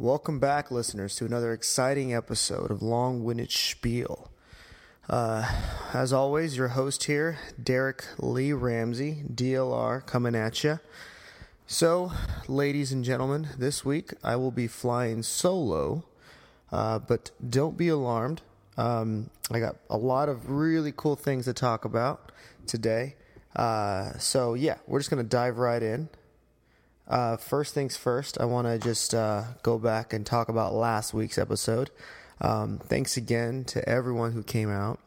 Welcome back, listeners, to another exciting episode of Long Winded Spiel. Uh, as always, your host here, Derek Lee Ramsey, DLR, coming at you. So, ladies and gentlemen, this week I will be flying solo, uh, but don't be alarmed. Um, I got a lot of really cool things to talk about today. Uh, so, yeah, we're just going to dive right in. Uh, first things first, I want to just uh, go back and talk about last week's episode. Um, thanks again to everyone who came out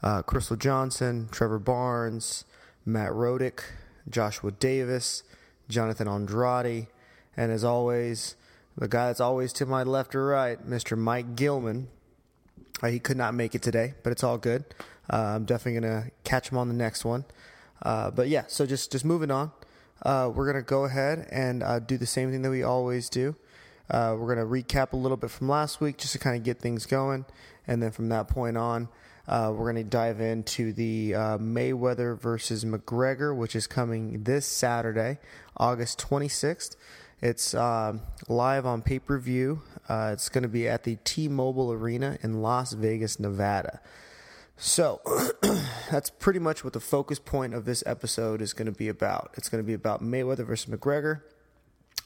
uh, Crystal Johnson, Trevor Barnes, Matt Rodick, Joshua Davis, Jonathan Andrade, and as always, the guy that's always to my left or right, Mr. Mike Gilman. Uh, he could not make it today, but it's all good. Uh, I'm definitely going to catch him on the next one. Uh, but yeah, so just, just moving on uh, we're going to go ahead and uh, do the same thing that we always do. Uh, we're going to recap a little bit from last week just to kind of get things going. And then from that point on, uh, we're going to dive into the uh, Mayweather versus McGregor, which is coming this Saturday, August 26th. It's um, live on pay per view. Uh, it's going to be at the T Mobile Arena in Las Vegas, Nevada. So that's pretty much what the focus point of this episode is going to be about. It's going to be about Mayweather versus McGregor.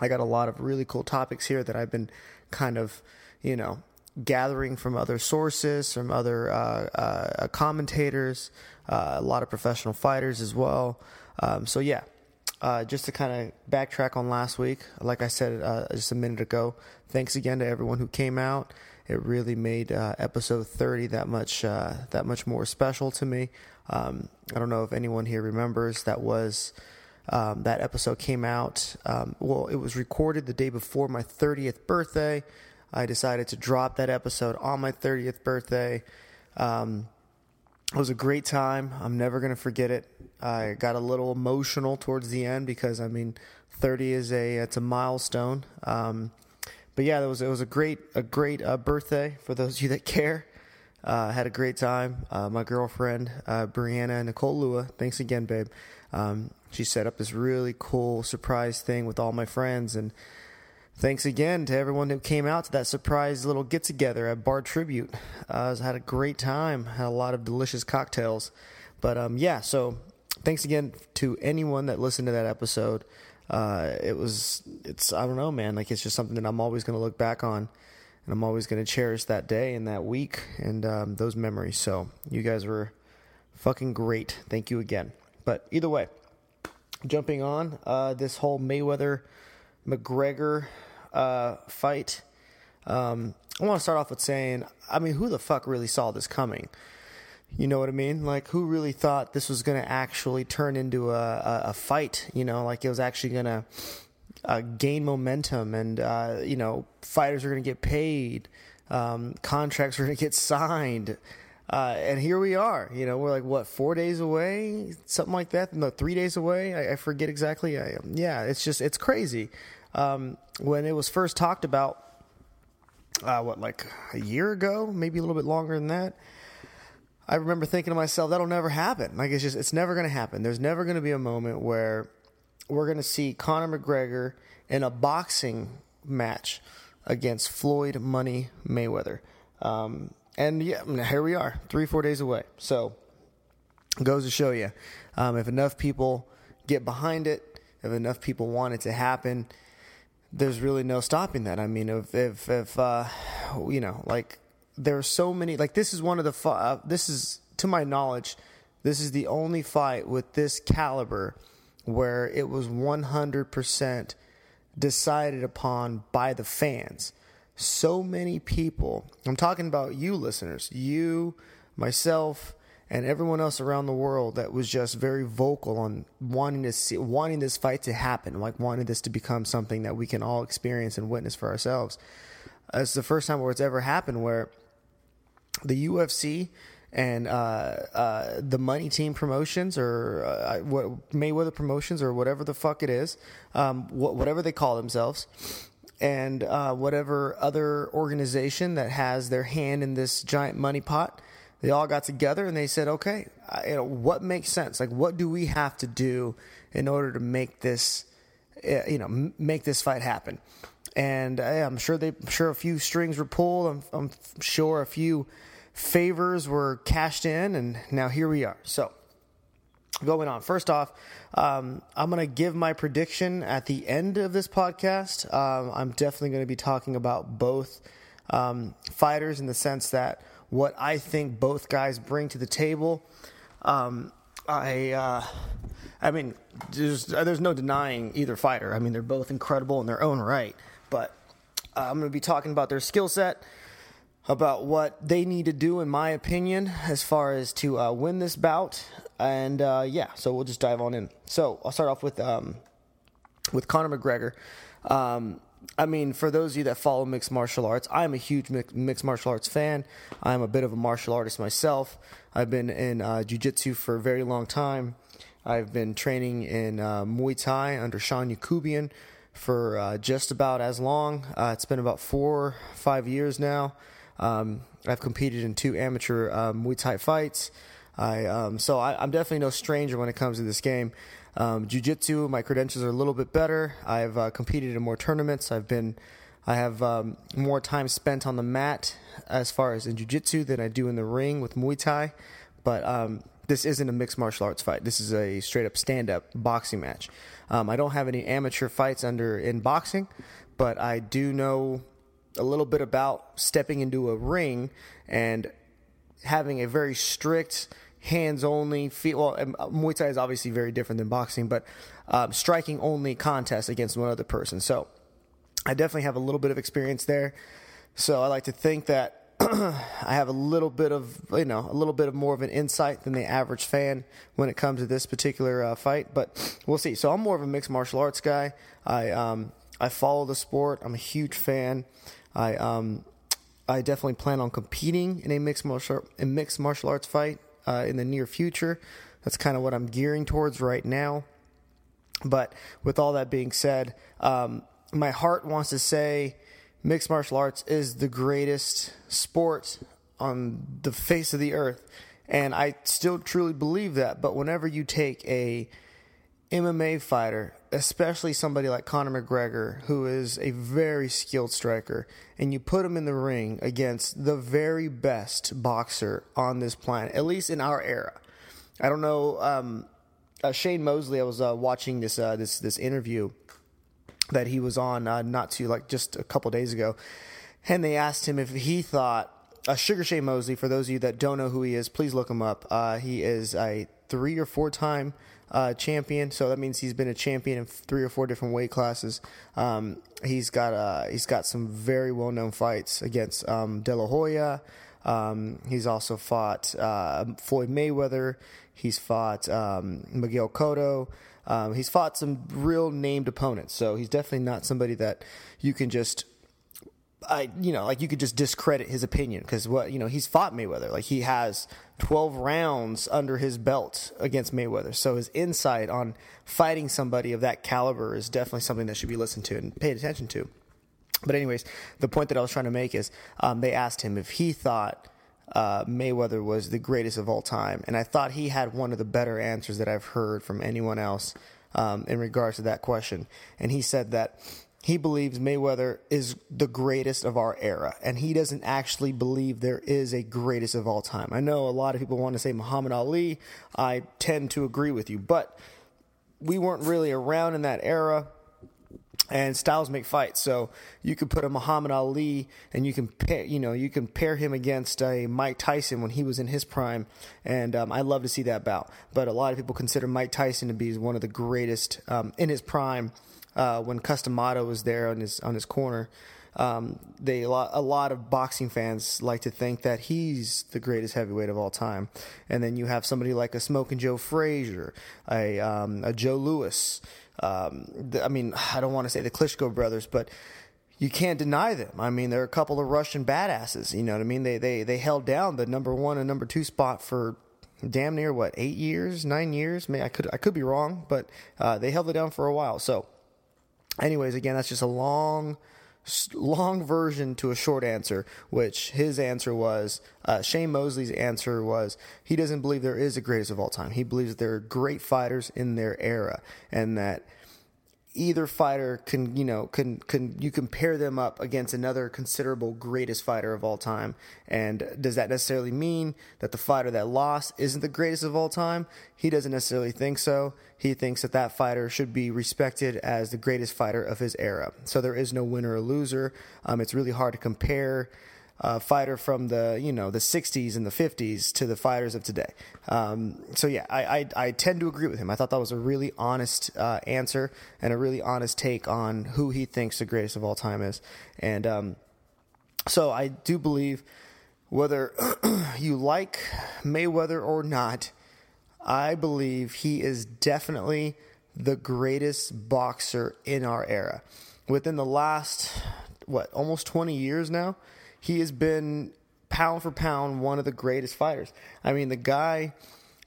I got a lot of really cool topics here that I've been kind of, you know, gathering from other sources, from other uh, uh, commentators, uh, a lot of professional fighters as well. Um, so yeah, uh, just to kind of backtrack on last week, like I said uh, just a minute ago, thanks again to everyone who came out it really made uh, episode 30 that much uh, that much more special to me. Um, I don't know if anyone here remembers that was um, that episode came out. Um, well, it was recorded the day before my 30th birthday. I decided to drop that episode on my 30th birthday. Um, it was a great time. I'm never going to forget it. I got a little emotional towards the end because I mean, 30 is a it's a milestone. But yeah, it was it was a great a great uh, birthday for those of you that care. Uh, had a great time. Uh, my girlfriend uh, Brianna Nicole Lua, thanks again, babe. Um, she set up this really cool surprise thing with all my friends, and thanks again to everyone who came out to that surprise little get together at Bar Tribute. Uh, I had a great time. Had a lot of delicious cocktails. But um, yeah, so thanks again to anyone that listened to that episode uh, it was it's I don't know, man. Like it's just something that I'm always going to look back on, and I'm always going to cherish that day and that week and um, those memories. So you guys were fucking great. Thank you again. But either way, jumping on uh, this whole Mayweather McGregor uh, fight. Um, I want to start off with saying, I mean, who the fuck really saw this coming? You know what I mean? Like, who really thought this was going to actually turn into a, a, a, fight? You know, like it was actually going to uh, gain momentum and, uh, you know, fighters are going to get paid, um, contracts are going to get signed. Uh, and here we are. You know, we're like, what, four days away? Something like that? No, three days away? I, I forget exactly. I, yeah, it's just, it's crazy. Um, when it was first talked about, uh, what, like a year ago? Maybe a little bit longer than that I remember thinking to myself, that'll never happen. Like it's just, it's never going to happen. There's never going to be a moment where we're going to see Conor McGregor in a boxing match against Floyd Money Mayweather. Um, and yeah, here we are, three, four days away. So goes to show you, um, if enough people get behind it, if enough people want it to happen, there's really no stopping that. I mean, if if, if uh, you know, like there are so many. Like this is one of the. Uh, this is to my knowledge, this is the only fight with this caliber where it was 100% decided upon by the fans. So many people. I'm talking about you, listeners. You, myself, and everyone else around the world that was just very vocal on wanting to see, wanting this fight to happen, like wanting this to become something that we can all experience and witness for ourselves. It's the first time where it's ever happened where the UFC and uh, uh, the Money Team Promotions or uh, what Mayweather Promotions or whatever the fuck it is, um, wh- whatever they call themselves, and uh, whatever other organization that has their hand in this giant money pot, they all got together and they said, okay, you know, what makes sense? Like, what do we have to do in order to make this uh, you know, make this fight happen. And uh, I'm sure they, I'm sure a few strings were pulled. I'm, I'm sure a few favors were cashed in, and now here we are. So going on. First off, um, I'm going to give my prediction at the end of this podcast. Um, I'm definitely going to be talking about both um, fighters in the sense that what I think both guys bring to the table. Um, I, uh, I mean, there's there's no denying either fighter. I mean, they're both incredible in their own right. But uh, I'm going to be talking about their skill set about what they need to do, in my opinion, as far as to uh, win this bout. And uh, yeah, so we'll just dive on in. So I'll start off with um, with Conor McGregor. Um, I mean, for those of you that follow mixed martial arts, I'm a huge mixed martial arts fan. I'm a bit of a martial artist myself. I've been in uh, jiu-jitsu for a very long time. I've been training in uh, Muay Thai under Sean Yakubian for uh, just about as long. Uh, it's been about four, five years now. Um, I've competed in two amateur uh, Muay Thai fights. I um, so I, am definitely no stranger when it comes to this game. Um, Jiu Jitsu, my credentials are a little bit better. I've uh, competed in more tournaments. I've been, I have um, more time spent on the mat as far as in Jiu Jitsu than I do in the ring with Muay Thai. But um, this isn't a mixed martial arts fight. This is a straight up stand up boxing match. Um, I don't have any amateur fights under in boxing, but I do know a little bit about stepping into a ring and having a very strict hands only feet well uh, muay thai is obviously very different than boxing but um, striking only contest against one other person. So i definitely have a little bit of experience there. So i like to think that i have a little bit of you know a little bit of more of an insight than the average fan when it comes to this particular uh, fight but we'll see. So i'm more of a mixed martial arts guy. I um, i follow the sport. I'm a huge fan I um, I definitely plan on competing in a mixed martial a mixed martial arts fight uh, in the near future. That's kind of what I'm gearing towards right now. But with all that being said, um, my heart wants to say mixed martial arts is the greatest sport on the face of the earth. And I still truly believe that. But whenever you take a MMA fighter, especially somebody like Conor McGregor, who is a very skilled striker, and you put him in the ring against the very best boxer on this planet, at least in our era. I don't know. Um, uh, Shane Mosley, I was uh, watching this uh, this this interview that he was on uh, not too like just a couple days ago, and they asked him if he thought uh, Sugar Shane Mosley. For those of you that don't know who he is, please look him up. Uh, he is a three or four time uh, champion, so that means he's been a champion in three or four different weight classes. Um, he's got uh, he's got some very well known fights against um, De La Hoya. Um, he's also fought uh, Floyd Mayweather. He's fought um, Miguel Cotto. Um, he's fought some real named opponents, so he's definitely not somebody that you can just I you know like you could just discredit his opinion because what you know he's fought Mayweather like he has 12 rounds under his belt against Mayweather. So his insight on fighting somebody of that caliber is definitely something that should be listened to and paid attention to. But anyways the point that I was trying to make is um, they asked him if he thought uh, Mayweather was the greatest of all time. And I thought he had one of the better answers that I've heard from anyone else um, in regards to that question. And he said that he believes Mayweather is the greatest of our era, and he doesn't actually believe there is a greatest of all time. I know a lot of people want to say Muhammad Ali. I tend to agree with you, but we weren't really around in that era. And styles make fights, so you could put a Muhammad Ali, and you can pair, you know, you can pair him against a Mike Tyson when he was in his prime, and um, I love to see that bout. But a lot of people consider Mike Tyson to be one of the greatest um, in his prime uh, when Cus D'Amato was there on his on his corner. Um, they a lot, a lot of boxing fans like to think that he's the greatest heavyweight of all time, and then you have somebody like a Smoking Joe Frazier, a um, a Joe Louis. Um, the, I mean, I don't want to say the Klitschko brothers, but you can't deny them. I mean, they're a couple of Russian badasses. You know what I mean? They they they held down the number one and number two spot for damn near what eight years, nine years. May I could I could be wrong, but uh, they held it down for a while. So Anyways, again, that's just a long, long version to a short answer, which his answer was uh, Shane Mosley's answer was he doesn't believe there is a greatest of all time. He believes there are great fighters in their era, and that either fighter can you know can can you compare them up against another considerable greatest fighter of all time. And does that necessarily mean that the fighter that lost isn't the greatest of all time? He doesn't necessarily think so. He thinks that that fighter should be respected as the greatest fighter of his era. So there is no winner or loser. Um, it's really hard to compare uh, fighter from the you know the 60s and the 50s to the fighters of today. Um, so yeah, I, I, I tend to agree with him. I thought that was a really honest uh, answer and a really honest take on who he thinks the greatest of all time is. And um, so I do believe whether you like Mayweather or not, I believe he is definitely the greatest boxer in our era. Within the last what almost 20 years now he has been pound for pound one of the greatest fighters. I mean, the guy,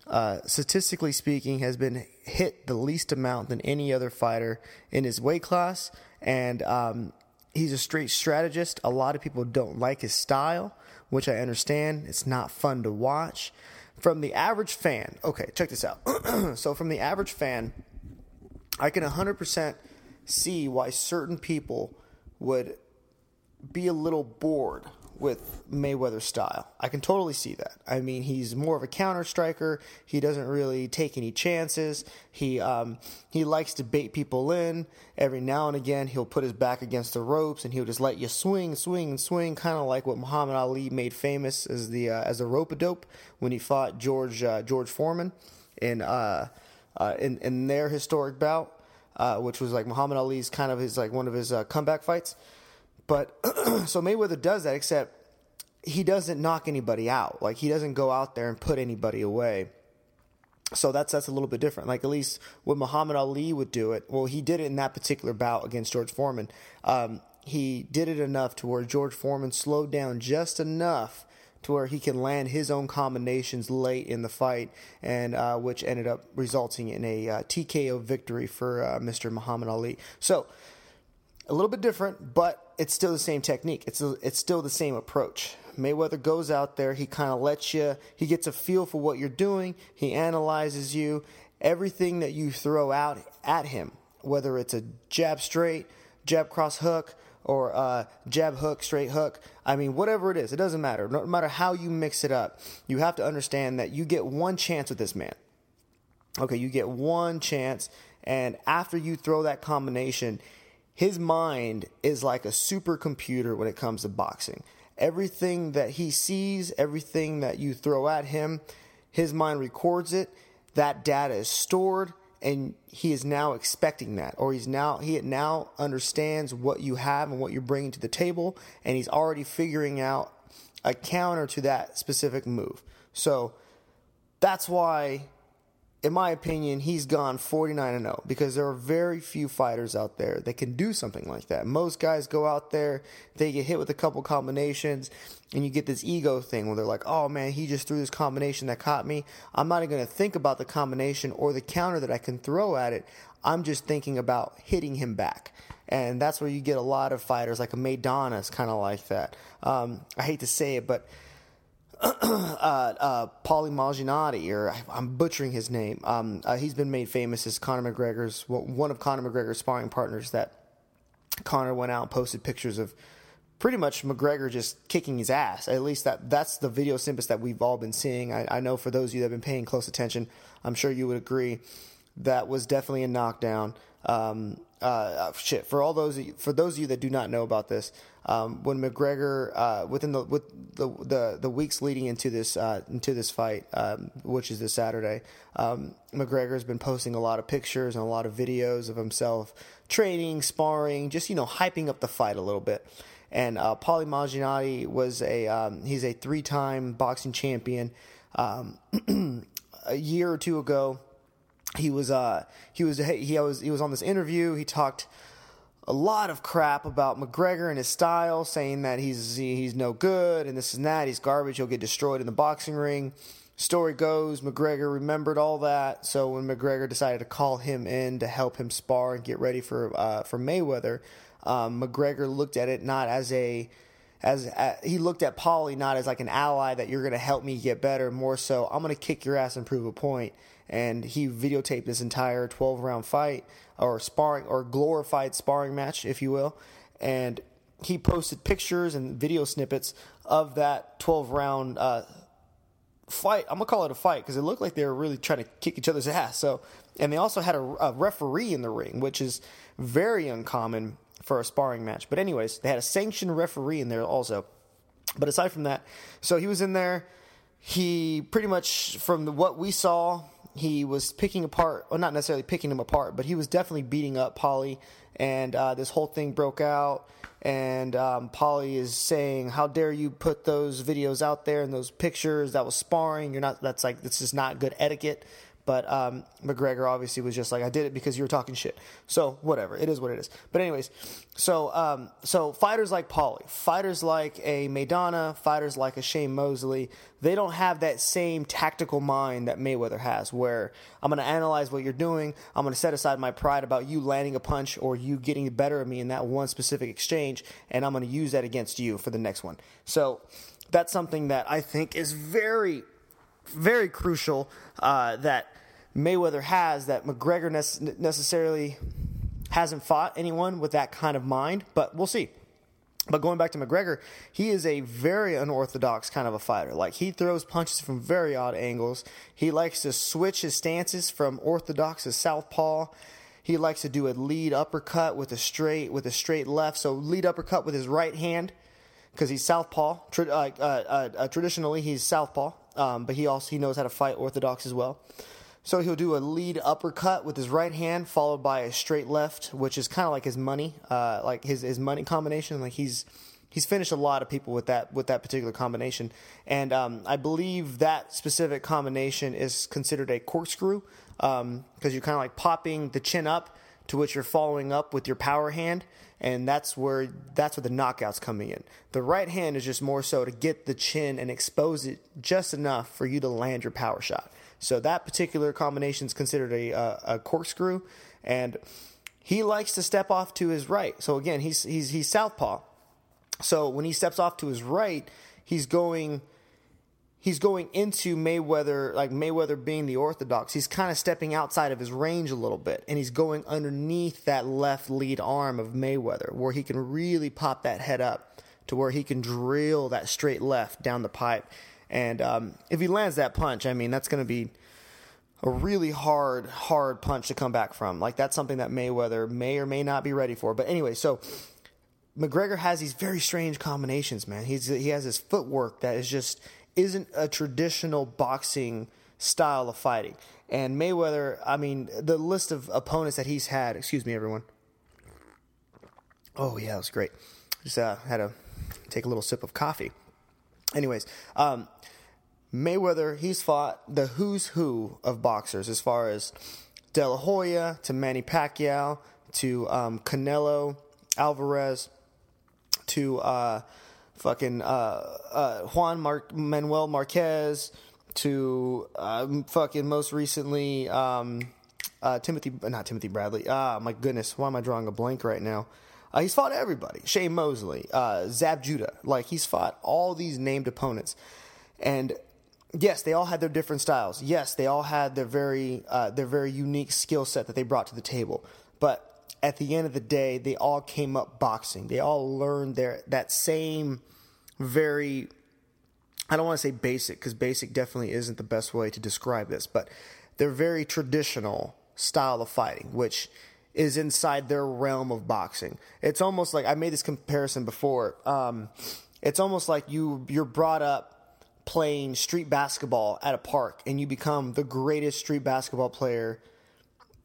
uh, statistically speaking, has been hit the least amount than any other fighter in his weight class, and um, he's a straight strategist. A lot of people don't like his style, which I understand. It's not fun to watch. From the average fan, okay, check this out. so, from the average fan, I can 100% see why certain people would be a little bored with Mayweather style. I can totally see that. I mean, he's more of a counter striker. He doesn't really take any chances. He um, he likes to bait people in. Every now and again, he'll put his back against the ropes and he'll just let you swing, swing, and swing, kind of like what Muhammad Ali made famous as the uh, as a rope a dope when he fought George uh, George Foreman in uh, uh, in in their historic bout, uh, which was like Muhammad Ali's kind of his like one of his uh, comeback fights. But so Mayweather does that, except he doesn't knock anybody out. Like he doesn't go out there and put anybody away. So that's that's a little bit different. Like at least when Muhammad Ali would do it, well, he did it in that particular bout against George Foreman. Um, he did it enough to where George Foreman slowed down just enough to where he can land his own combinations late in the fight, and uh, which ended up resulting in a uh, TKO victory for uh, Mr. Muhammad Ali. So a little bit different, but it's still the same technique. It's a, it's still the same approach. Mayweather goes out there, he kind of lets you, he gets a feel for what you're doing, he analyzes you, everything that you throw out at him, whether it's a jab straight, jab cross hook, or uh, jab hook, straight hook. I mean, whatever it is, it doesn't matter. No matter how you mix it up, you have to understand that you get one chance with this man. Okay, you get one chance, and after you throw that combination, his mind is like a supercomputer when it comes to boxing. Everything that he sees, everything that you throw at him, his mind records it. That data is stored and he is now expecting that or he's now he now understands what you have and what you're bringing to the table and he's already figuring out a counter to that specific move. So that's why in my opinion, he's gone 49 and 0 because there are very few fighters out there that can do something like that. Most guys go out there, they get hit with a couple combinations, and you get this ego thing where they're like, oh man, he just threw this combination that caught me. I'm not even going to think about the combination or the counter that I can throw at it. I'm just thinking about hitting him back. And that's where you get a lot of fighters like a Maidana is kind of like that. Um, I hate to say it, but uh, uh, Malignaggi, or I'm butchering his name. Um, uh, he's been made famous as Conor McGregor's one of Conor McGregor's sparring partners. That Conor went out and posted pictures of pretty much McGregor just kicking his ass. At least that that's the video snippets that we've all been seeing. I, I know for those of you that have been paying close attention, I'm sure you would agree that was definitely a knockdown. Um, uh, uh, shit. For all those for those of you that do not know about this, um, when McGregor uh, within the with the, the the weeks leading into this uh, into this fight, um, which is this Saturday, um, McGregor has been posting a lot of pictures and a lot of videos of himself training, sparring, just you know hyping up the fight a little bit. And uh, Paulie Malignaggi was a um, he's a three time boxing champion. Um, a year or two ago he was uh he was he was he was on this interview. He talked a lot of crap about McGregor and his style, saying that he's he's no good and this and that. He's garbage. He'll get destroyed in the boxing ring. Story goes, McGregor remembered all that. So when McGregor decided to call him in to help him spar and get ready for uh, for Mayweather, um, McGregor looked at it not as a as uh, he looked at Paulie not as like an ally that you're going to help me get better, more so I'm going to kick your ass and prove a point. And he videotaped this entire 12 round fight or sparring or glorified sparring match, if you will, and he posted pictures and video snippets of that 12 round uh, fight. I'm gonna call it a fight because it looked like they were really trying to kick each other's ass. So, and they also had a, a referee in the ring, which is very uncommon for a sparring match. But anyways, they had a sanctioned referee in there also. But aside from that, so he was in there. He pretty much, from the, what we saw, he was picking apart, well, not necessarily picking him apart, but he was definitely beating up Paulie. And uh, this whole thing broke out. And um, Paulie is saying, "How dare you put those videos out there and those pictures? That was sparring. You're not. That's like this is not good etiquette." But um, McGregor obviously was just like, I did it because you were talking shit. So whatever, it is what it is. But anyways, so um, so fighters like Paulie, fighters like a Maidana, fighters like a Shane Mosley, they don't have that same tactical mind that Mayweather has. Where I'm going to analyze what you're doing, I'm going to set aside my pride about you landing a punch or you getting the better of me in that one specific exchange, and I'm going to use that against you for the next one. So that's something that I think is very very crucial uh, that Mayweather has that McGregor ne- necessarily hasn't fought anyone with that kind of mind, but we'll see. But going back to McGregor, he is a very unorthodox kind of a fighter. Like he throws punches from very odd angles. He likes to switch his stances from orthodox to southpaw. He likes to do a lead uppercut with a straight with a straight left. So lead uppercut with his right hand because he's southpaw. Uh, uh, uh, uh traditionally, he's southpaw, um, but he also he knows how to fight orthodox as well. So he'll do a lead uppercut with his right hand, followed by a straight left, which is kind of like his money, uh, like his his money combination. Like he's he's finished a lot of people with that with that particular combination, and um, I believe that specific combination is considered a corkscrew because um, you're kind of like popping the chin up, to which you're following up with your power hand, and that's where that's where the knockouts coming in. The right hand is just more so to get the chin and expose it just enough for you to land your power shot. So that particular combination is considered a, a, a corkscrew, and he likes to step off to his right. So again, he's he's he's southpaw. So when he steps off to his right, he's going he's going into Mayweather, like Mayweather being the orthodox. He's kind of stepping outside of his range a little bit, and he's going underneath that left lead arm of Mayweather, where he can really pop that head up to where he can drill that straight left down the pipe. And um, if he lands that punch, I mean, that's going to be a really hard, hard punch to come back from. Like, that's something that Mayweather may or may not be ready for. But anyway, so McGregor has these very strange combinations, man. He's, he has his footwork that is just isn't a traditional boxing style of fighting. And Mayweather, I mean, the list of opponents that he's had, excuse me, everyone. Oh, yeah, it was great. Just uh, had to take a little sip of coffee. Anyways, um, Mayweather, he's fought the who's who of boxers as far as De La Hoya to Manny Pacquiao to um, Canelo Alvarez to uh, fucking uh, uh, Juan Mar- Manuel Marquez to um, fucking most recently um, uh, Timothy, not Timothy Bradley. Ah, my goodness, why am I drawing a blank right now? Uh, he's fought everybody. Shane Mosley, uh, Zab Judah. Like, he's fought all these named opponents. And yes, they all had their different styles. Yes, they all had their very, uh, their very unique skill set that they brought to the table. But at the end of the day, they all came up boxing. They all learned their that same very I don't want to say basic because basic definitely isn't the best way to describe this, but they're very traditional style of fighting, which is inside their realm of boxing. It's almost like I made this comparison before. Um, it's almost like you you're brought up playing street basketball at a park, and you become the greatest street basketball player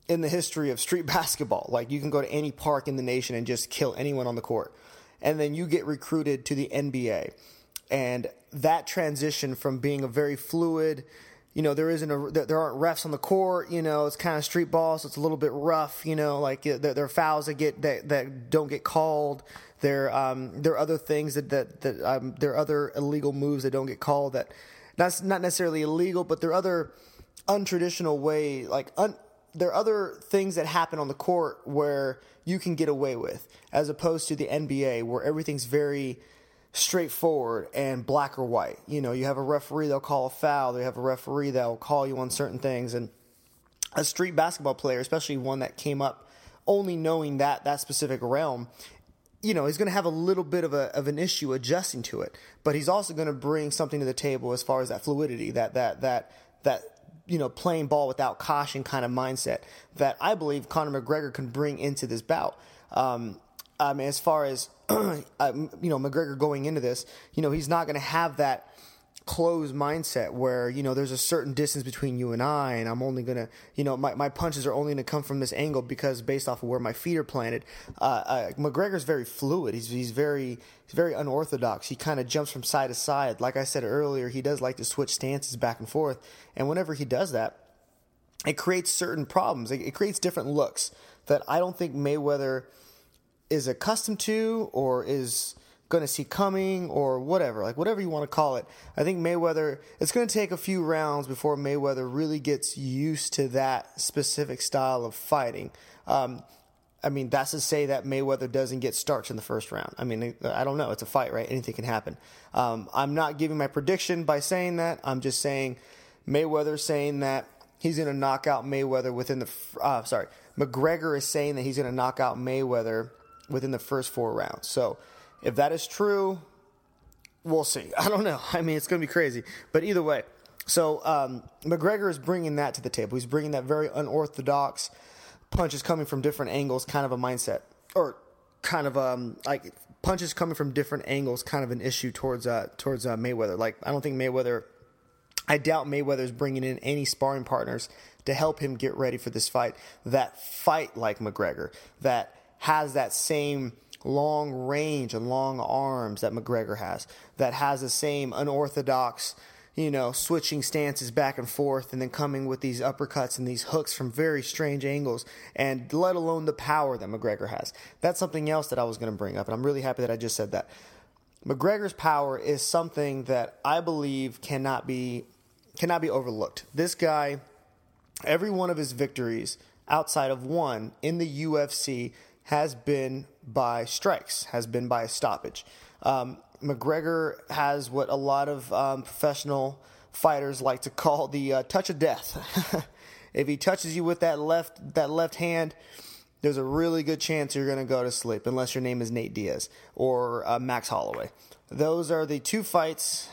in the history of street basketball. Like you can go to any park in the nation and just kill anyone on the court, and then you get recruited to the NBA, and that transition from being a very fluid you know there isn't a there aren't refs on the court you know it's kind of street ball so it's a little bit rough you know like there, are fouls that get that, that don't get called. There um there are other things that that, that um, there are other illegal moves that don't get called that that's not necessarily illegal but there are other untraditional way like un, there are other things that happen on the court where you can get away with as opposed to the NBA where everything's very straightforward and black or white. You know, you have a referee that'll call a foul, they have a referee that will call you on certain things and a street basketball player, especially one that came up only knowing that that specific realm, you know, he's going to have a little bit of a of an issue adjusting to it, but he's also going to bring something to the table as far as that fluidity, that that that that you know, playing ball without caution kind of mindset that I believe Conor McGregor can bring into this bout. Um, I mean, as far as you know, McGregor going into this, you know, he's not going to have that closed mindset where you know there's a certain distance between you and I, and I'm only gonna, you know, my, my punches are only gonna come from this angle because based off of where my feet are planted. Uh, uh, McGregor's very fluid. He's he's very he's very unorthodox. He kind of jumps from side to side. Like I said earlier, he does like to switch stances back and forth, and whenever he does that, it creates certain problems. It, it creates different looks that I don't think Mayweather is accustomed to or is going to see coming or whatever, like whatever you want to call it. I think Mayweather, it's going to take a few rounds before Mayweather really gets used to that specific style of fighting. Um, I mean, that's to say that Mayweather doesn't get starched in the first round. I mean, I don't know. It's a fight, right? Anything can happen. Um, I'm not giving my prediction by saying that. I'm just saying Mayweather saying that he's going to knock out Mayweather within the. Uh, sorry, McGregor is saying that he's going to knock out Mayweather within the first four rounds. So if that is true, we'll see. I don't know. I mean, it's going to be crazy. But either way, so um, McGregor is bringing that to the table. He's bringing that very unorthodox punches coming from different angles kind of a mindset, or kind of um, like punches coming from different angles, kind of an issue towards uh, towards uh, Mayweather. Like I don't think Mayweather. I doubt Mayweather is bringing in any sparring partners to help him get ready for this fight. That fight like McGregor, that has that same long range and long arms that McGregor has, that has the same unorthodox, you know, switching stances back and forth and then coming with these uppercuts and these hooks from very strange angles, and let alone the power that McGregor has. That's something else that I was going to bring up, and I'm really happy that I just said that. McGregor's power is something that I believe cannot be cannot be overlooked. This guy, every one of his victories outside of one in the UFC has been by strikes, has been by a stoppage. Um, McGregor has what a lot of um, professional fighters like to call the uh, touch of death. if he touches you with that left that left hand, there's a really good chance you're going to go to sleep, unless your name is Nate Diaz or uh, Max Holloway. Those are the two fights.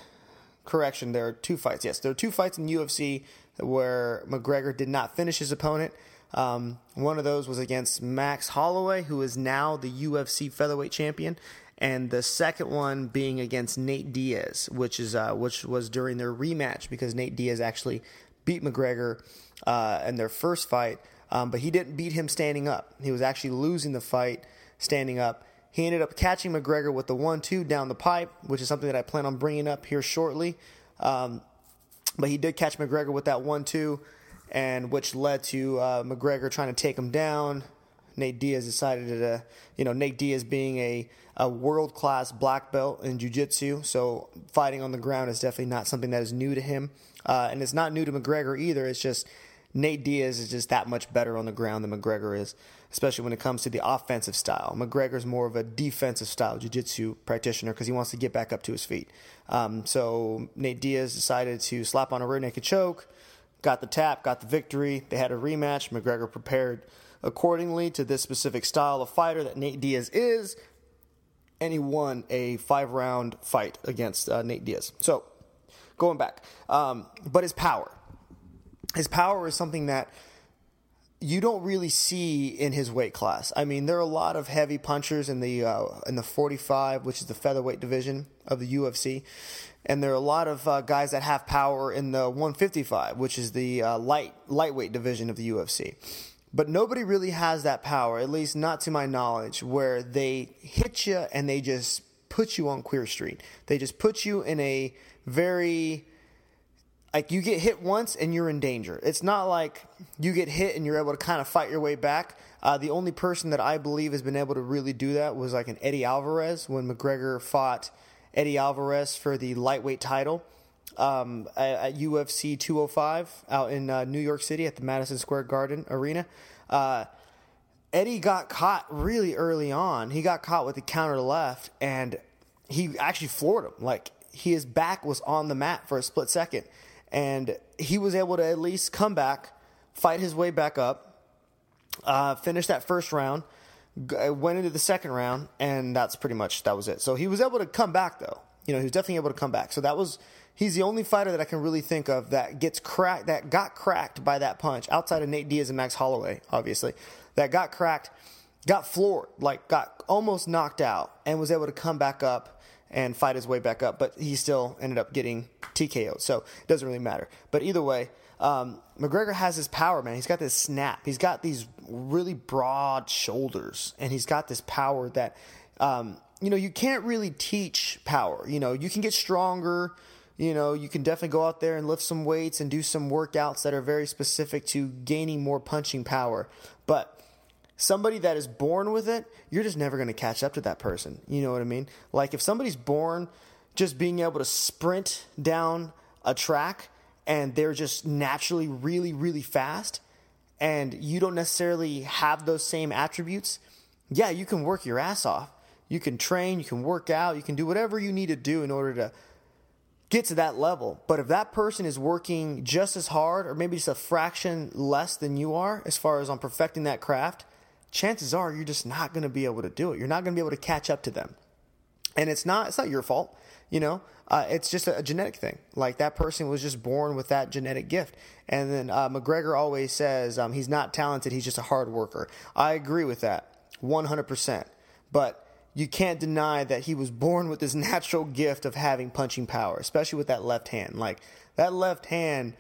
Correction, there are two fights. Yes, there are two fights in UFC where McGregor did not finish his opponent. Um, one of those was against Max Holloway, who is now the UFC featherweight champion, and the second one being against Nate Diaz, which is uh, which was during their rematch because Nate Diaz actually beat McGregor uh, in their first fight, um, but he didn't beat him standing up. He was actually losing the fight standing up. He ended up catching McGregor with the one-two down the pipe, which is something that I plan on bringing up here shortly. Um, but he did catch McGregor with that one-two and which led to uh, McGregor trying to take him down. Nate Diaz decided to, you know, Nate Diaz being a, a world class black belt in jiu jitsu, so fighting on the ground is definitely not something that is new to him. Uh, and it's not new to McGregor either. It's just Nate Diaz is just that much better on the ground than McGregor is, especially when it comes to the offensive style. McGregor's more of a defensive style jiu jitsu practitioner because he wants to get back up to his feet. Um, so Nate Diaz decided to slap on a rear naked choke got the tap, got the victory. They had a rematch. McGregor prepared accordingly to this specific style of fighter that Nate Diaz is, and he won a five round fight against uh, Nate Diaz. So, going back, um, but his power. His power is something that you don't really see in his weight class. I mean, there are a lot of heavy punchers in the uh, in the 45, which is the featherweight division of the UFC, and there are a lot of uh, guys that have power in the 155, which is the uh, light lightweight division of the UFC. But nobody really has that power, at least not to my knowledge, where they hit you and they just put you on queer street. They just put you in a very like you get hit once and you're in danger. It's not like you get hit and you're able to kind of fight your way back. Uh, the only person that I believe has been able to really do that was like an Eddie Alvarez when McGregor fought Eddie Alvarez for the lightweight title um, at, UFC 205 out in uh, New York City at the Madison Square Garden Arena. Uh, Eddie got caught really early on. He got caught with the counter left, and he actually floored him. Like his back was on the mat for a split second, and he was able to at least come back, fight his way back up, uh, finish that first round, Uh, went into the second round, and that's pretty much that was it. So he was able to come back though. You know, he was definitely able to come back. So that was he's the only fighter that I can really think of that gets cracked that got cracked by that punch outside of Nate Diaz and Max Holloway, obviously. That got cracked, got floored, like got almost knocked out and was able to come back up and fight his way back up, but he still ended up getting TKO'd. So it doesn't really matter. But either way, um, McGregor has his power, man. He's got this snap. He's got these really broad shoulders, and he's got this power that, um, you know, you can't really teach power. You know, you can get stronger. You know, you can definitely go out there and lift some weights and do some workouts that are very specific to gaining more punching power. But somebody that is born with it, you're just never going to catch up to that person. You know what I mean? Like if somebody's born just being able to sprint down a track and they're just naturally really, really fast, and you don't necessarily have those same attributes, yeah, you can work your ass off. You can train, you can work out, you can do whatever you need to do in order to get to that level. But if that person is working just as hard or maybe just a fraction less than you are as far as on perfecting that craft, chances are you're just not going to be able to do it. You're not going to be able to catch up to them. And it's not it's not your fault, you know. Uh, it's just a, genetic thing. Like that person was just born with that genetic gift. And then uh, McGregor always says um, he's not talented. He's just a hard worker. I agree with that, 100%. But you can't deny that he was born with this natural gift of having punching power, especially with that left hand. Like that left hand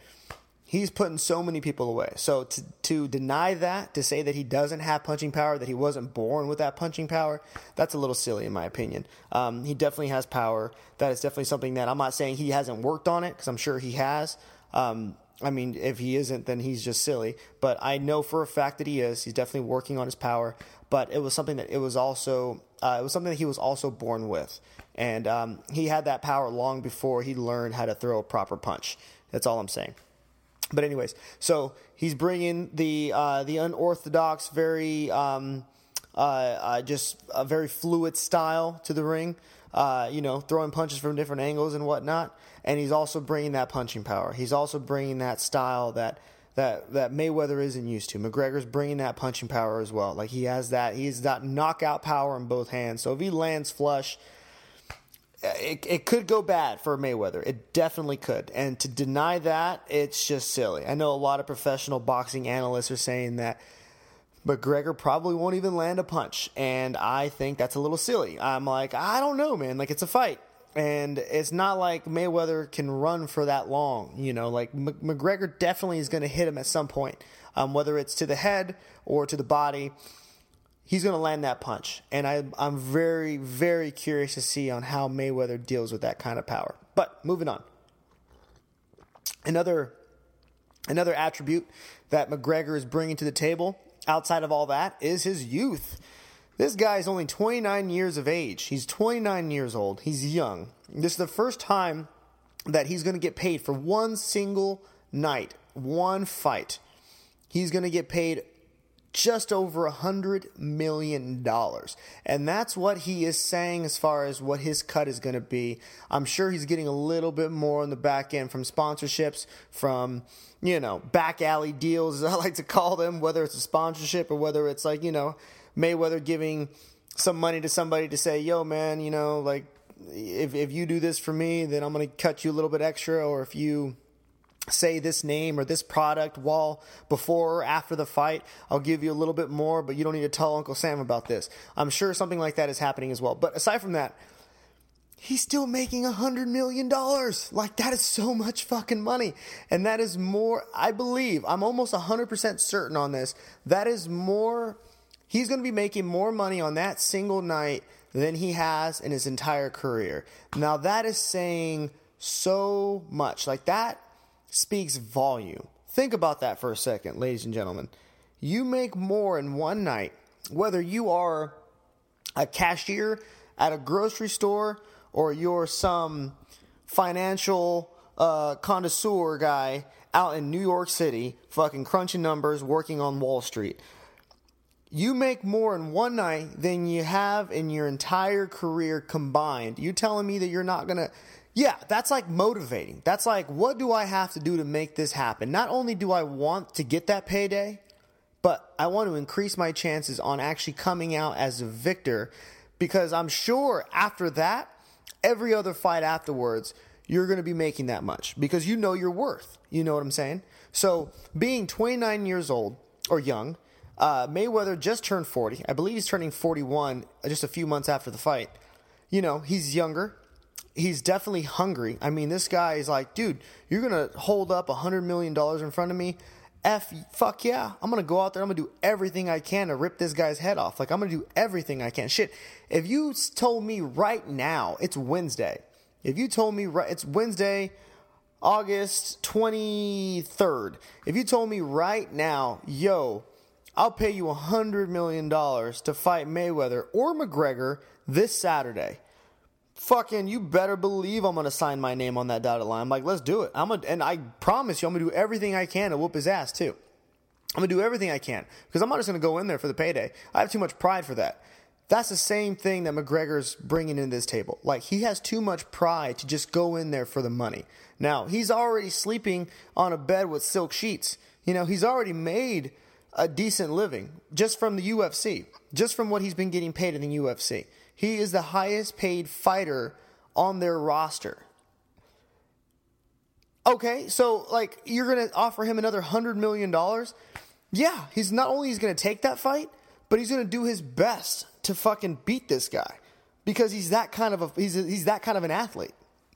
he's putting so many people away. So to, to deny that, to say that he doesn't have punching power, that he wasn't born with that punching power, that's a little silly in my opinion. Um, he definitely has power. That is definitely something that I'm not saying he hasn't worked on it because I'm sure he has. Um, I mean, if he isn't, then he's just silly. But I know for a fact that he is. He's definitely working on his power. But it was something that it was also uh, it was something that he was also born with, and um, he had that power long before he learned how to throw a proper punch. That's all I'm saying. But anyways, so he's bringing the uh, the unorthodox, very um, uh, uh, just a very fluid style to the ring. Uh, you know, throwing punches from different angles and whatnot. And he's also bringing that punching power. He's also bringing that style that that that Mayweather isn't used to. McGregor's bringing that punching power as well. Like he has that. He's got knockout power in both hands. So if he lands flush it, it could go bad for Mayweather. It definitely could. And to deny that, it's just silly. I know a lot of professional boxing analysts are saying that McGregor probably won't even land a punch. And I think that's a little silly. I'm like, I don't know, man. Like, it's a fight. And it's not like Mayweather can run for that long. You know, like M- McGregor definitely is going to hit him at some point, um, whether it's to the head or to the body he's going to land that punch. And I, I'm very, very curious to see on how Mayweather deals with that kind of power. But moving on. Another, another attribute that McGregor is bringing to the table outside of all that is his youth. This guy is only 29 years of age. He's 29 years old. He's young. This is the first time that he's going to get paid for one single night, one fight. He's going to get paid just over a hundred million dollars. And that's what he is saying as far as what his cut is going to be. I'm sure he's getting a little bit more on the back end from sponsorships, from, you know, back alley deals, as I like to call them, whether it's a sponsorship or whether it's like, you know, Mayweather giving some money to somebody to say, yo, man, you know, like, if, if you do this for me, then I'm going to cut you a little bit extra. Or if you, say this name or this product while before or after the fight. I'll give you a little bit more, but you don't need to tell Uncle Sam about this. I'm sure something like that is happening as well. But aside from that, he's still making a hundred million dollars. Like that is so much fucking money. And that is more, I believe, I'm almost 100% certain on this. That is more, he's going to be making more money on that single night than he has in his entire career. Now that is saying so much. Like that speaks volume. Think about that for a second, ladies and gentlemen. You make more in one night, whether you are a cashier at a grocery store or you're some financial uh, connoisseur guy out in New York City, fucking crunching numbers, working on Wall Street. you make more in one night than you have in your entire career combined. You telling me that you're not gonna yeah, that's like motivating. That's like, what do I have to do to make this happen? Not only do I want to get that payday, but I want to increase my chances on actually coming out as a victor because I'm sure after that, every other fight afterwards, you're going to be making that much because you know your worth. You know what I'm saying? So, being 29 years old or young, uh, Mayweather just turned 40. I believe he's turning 41 just a few months after the fight. You know, he's younger he's definitely hungry. I mean, this guy is like, dude, you're gonna hold up a hundred million dollars in front of me. F, fuck yeah, I'm gonna go out there. I'm gonna do everything I can to rip this guy's head off. Like I'm gonna do everything I can. Shit, if you told me right now, it's Wednesday. If you told me right, it's Wednesday, August 23rd. If you told me right now, yo, I'll pay you a hundred million dollars to fight Mayweather or McGregor this Saturday fucking you better believe I'm gonna sign my name on that dotted line. I'm like, let's do it. I'm gonna, and I promise you, I'm gonna do everything I can to whoop his ass too. I'm gonna do everything I can because I'm not just gonna go in there for the payday. I have too much pride for that. That's the same thing that McGregor's bringing in this table. Like he has too much pride to just go in there for the money. Now he's already sleeping on a bed with silk sheets. You know he's already made a decent living just from the UFC, just from what he's been getting paid in the UFC. He is the highest paid fighter on their roster. Okay, so like you're gonna offer him another hundred million dollars? Yeah, he's not only he's gonna take that fight, but he's gonna do his best to fucking beat this guy because he's that kind of a he's a, he's that kind of an athlete.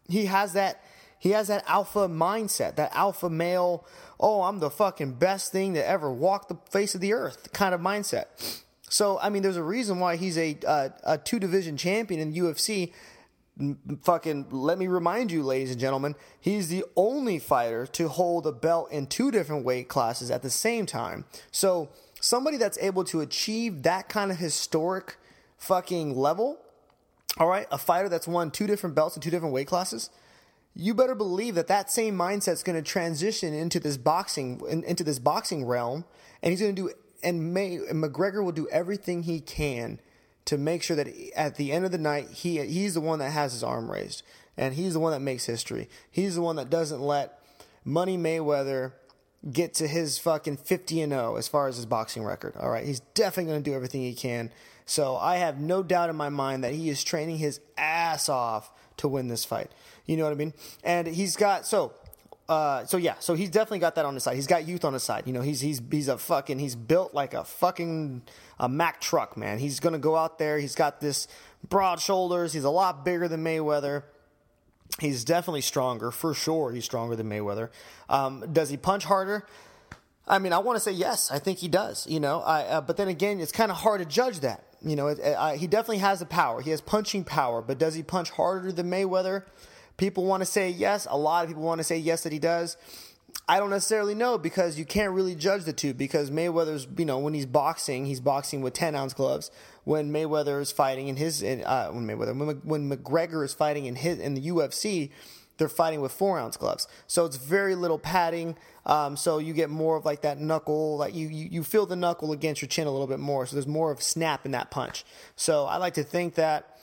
He has that he has that alpha mindset, that alpha male. Oh, I'm the fucking best thing to ever walk the face of the earth kind of mindset. So I mean, there's a reason why he's a uh, a two division champion in UFC. Fucking let me remind you, ladies and gentlemen, he's the only fighter to hold a belt in two different weight classes at the same time. So somebody that's able to achieve that kind of historic fucking level, all right, a fighter that's won two different belts in two different weight classes you better believe that that same mindset's going to transition into this boxing into this boxing realm and he's going to do and, May, and McGregor will do everything he can to make sure that at the end of the night, he he's the one that has his arm raised, and he's the one that makes history. He's the one that doesn't let Money Mayweather get to his fucking 50 and 0 as far as his boxing record. All right, he's definitely going to do everything he can. So I have no doubt in my mind that he is training his ass off to win this fight. You know what I mean? And he's got so uh, so yeah, so he's definitely got that on his side. He's got youth on his side. You know, he's he's he's a fucking he's built like a fucking a Mack truck, man. He's gonna go out there. He's got this broad shoulders. He's a lot bigger than Mayweather. He's definitely stronger for sure. He's stronger than Mayweather. Um, does he punch harder? I mean, I want to say yes. I think he does. You know, I, uh, but then again, it's kind of hard to judge that. You know, it, it, he definitely has the power. He has punching power, but does he punch harder than Mayweather? People want to say yes. A lot of people want to say yes that he does. I don't necessarily know because you can't really judge the two because Mayweather's, you know, when he's boxing, he's boxing with 10 ounce gloves. When Mayweather is fighting in his, uh, when Mayweather, when, McGregor is fighting in his, in the UFC, they're fighting with four ounce gloves. So it's very little padding. Um, so you get more of like that knuckle, like you, you, you feel the knuckle against your chin a little bit more. So there's more of snap in that punch. So I like to think that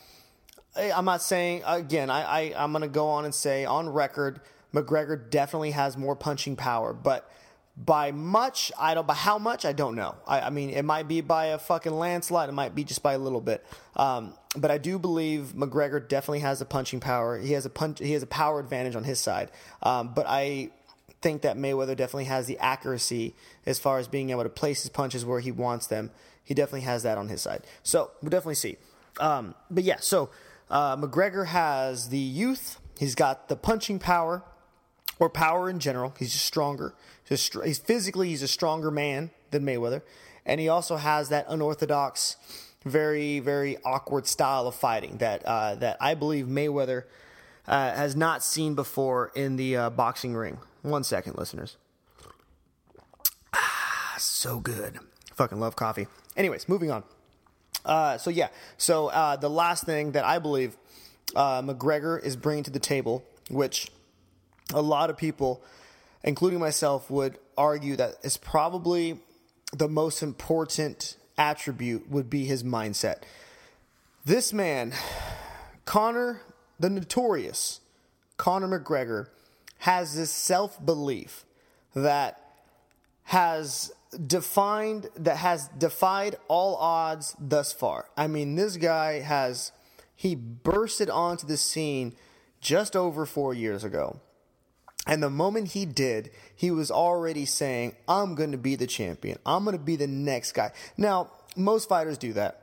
I'm not saying again. I, I I'm going to go on and say on record, McGregor definitely has more punching power, but by much, I don't. By how much, I don't know. I, I mean, it might be by a fucking landslide. It might be just by a little bit. Um, but I do believe McGregor definitely has a punching power. He has a punch. He has a power advantage on his side. Um, but I think that Mayweather definitely has the accuracy as far as being able to place his punches where he wants them. He definitely has that on his side. So we'll definitely see. Um, but yeah, so uh, McGregor has the youth. He's got the punching power, or power in general. He's just stronger. Just he's physically he's a stronger man than Mayweather, and he also has that unorthodox, very very awkward style of fighting that uh, that I believe Mayweather uh, has not seen before in the uh, boxing ring. One second, listeners. Ah, so good. Fucking love coffee. Anyways, moving on. Uh, so yeah, so uh, the last thing that I believe uh, McGregor is bringing to the table, which a lot of people, including myself, would argue that is probably the most important attribute would be his mindset. This man, Conor, the notorious Conor McGregor, has this self belief that has defined that has defied all odds thus far. I mean, this guy has he bursted onto the scene just over 4 years ago. And the moment he did, he was already saying, I'm going to be the champion. I'm going to be the next guy. Now, most fighters do that.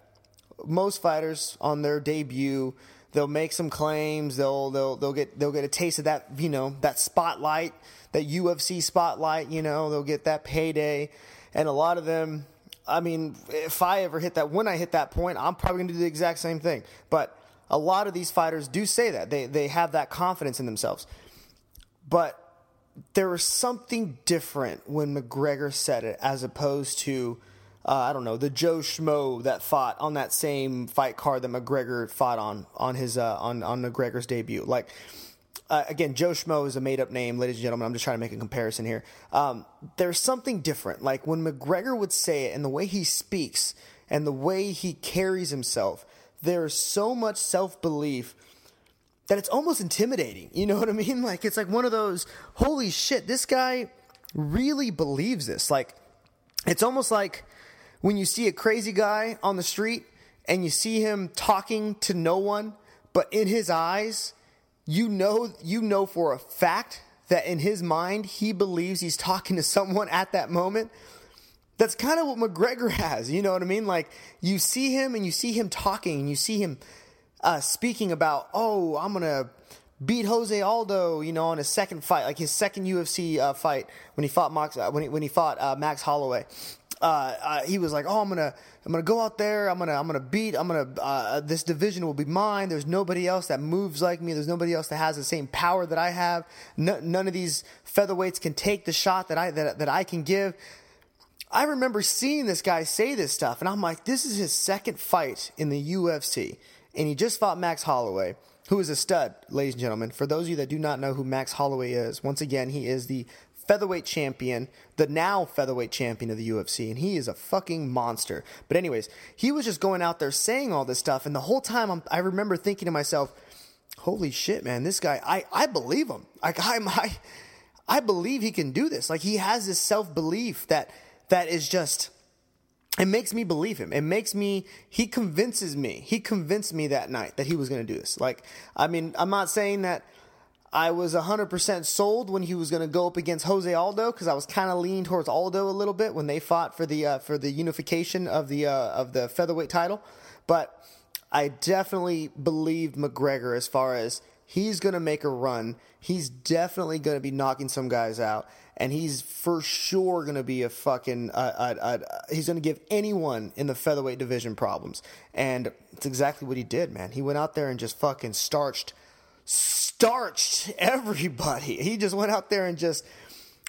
Most fighters on their debut, they'll make some claims, they'll they'll they'll get they'll get a taste of that, you know, that spotlight, that UFC spotlight, you know, they'll get that payday. And a lot of them, I mean, if I ever hit that when I hit that point, I'm probably going to do the exact same thing. But a lot of these fighters do say that. They they have that confidence in themselves. But there was something different when McGregor said it as opposed to, uh, I don't know, the Joe Schmo that fought on that same fight card that McGregor fought on on his uh, on on McGregor's debut. Like uh, again, Joe Schmo is a made up name, ladies and gentlemen. I'm just trying to make a comparison here. Um, there's something different. Like when McGregor would say it and the way he speaks and the way he carries himself, there's so much self belief that it's almost intimidating. You know what I mean? Like it's like one of those holy shit, this guy really believes this. Like it's almost like when you see a crazy guy on the street and you see him talking to no one, but in his eyes, you know you know for a fact that in his mind he believes he's talking to someone at that moment. That's kind of what McGregor has, you know what I mean? Like you see him and you see him talking and you see him uh, speaking about, oh, I'm gonna beat Jose Aldo, you know, on his second fight, like his second UFC uh, fight when he fought Max, uh, when he, when he fought uh, Max Holloway. Uh, uh, he was like, "Oh, I'm gonna, I'm gonna go out there. I'm gonna, I'm gonna beat. I'm gonna. Uh, this division will be mine. There's nobody else that moves like me. There's nobody else that has the same power that I have. No, none of these featherweights can take the shot that I that, that I can give." I remember seeing this guy say this stuff, and I'm like, "This is his second fight in the UFC." and he just fought Max Holloway, who is a stud, ladies and gentlemen. For those of you that do not know who Max Holloway is, once again, he is the featherweight champion, the now featherweight champion of the UFC, and he is a fucking monster. But anyways, he was just going out there saying all this stuff, and the whole time I'm, i remember thinking to myself, "Holy shit, man! This guy, I I believe him. Like I'm, I I believe he can do this. Like he has this self belief that that is just." it makes me believe him. It makes me, he convinces me. He convinced me that night that he was going to do this. Like, I mean, I'm not saying that I was 100% sold when he was going to go up against Jose Aldo because I was kind of leaning towards Aldo a little bit when they fought for the, uh, for the unification of the, uh, of the featherweight title. But I definitely believed McGregor as far as he's going to make a run. He's definitely going to be knocking some guys out and he's for sure going to be a fucking. Uh, he's going to give anyone in the featherweight division problems, and it's exactly what he did, man. He went out there and just fucking starched, starched everybody. He just went out there and just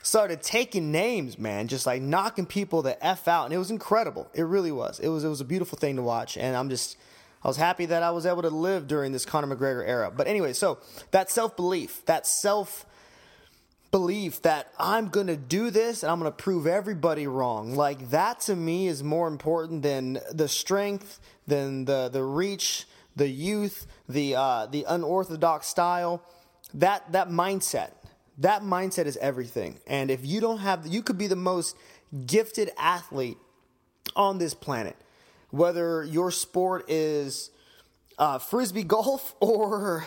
started taking names, man, just like knocking people the f out, and it was incredible. It really was. It was. It was a beautiful thing to watch, and I'm just. I was happy that I was able to live during this Conor McGregor era. But anyway, so that self belief, that self belief that I'm going to do this and I'm going to prove everybody wrong. Like that to me is more important than the strength, than the the reach, the youth, the uh, the unorthodox style. That that mindset, that mindset is everything. And if you don't have, you could be the most gifted athlete on this planet, whether your sport is uh, frisbee golf or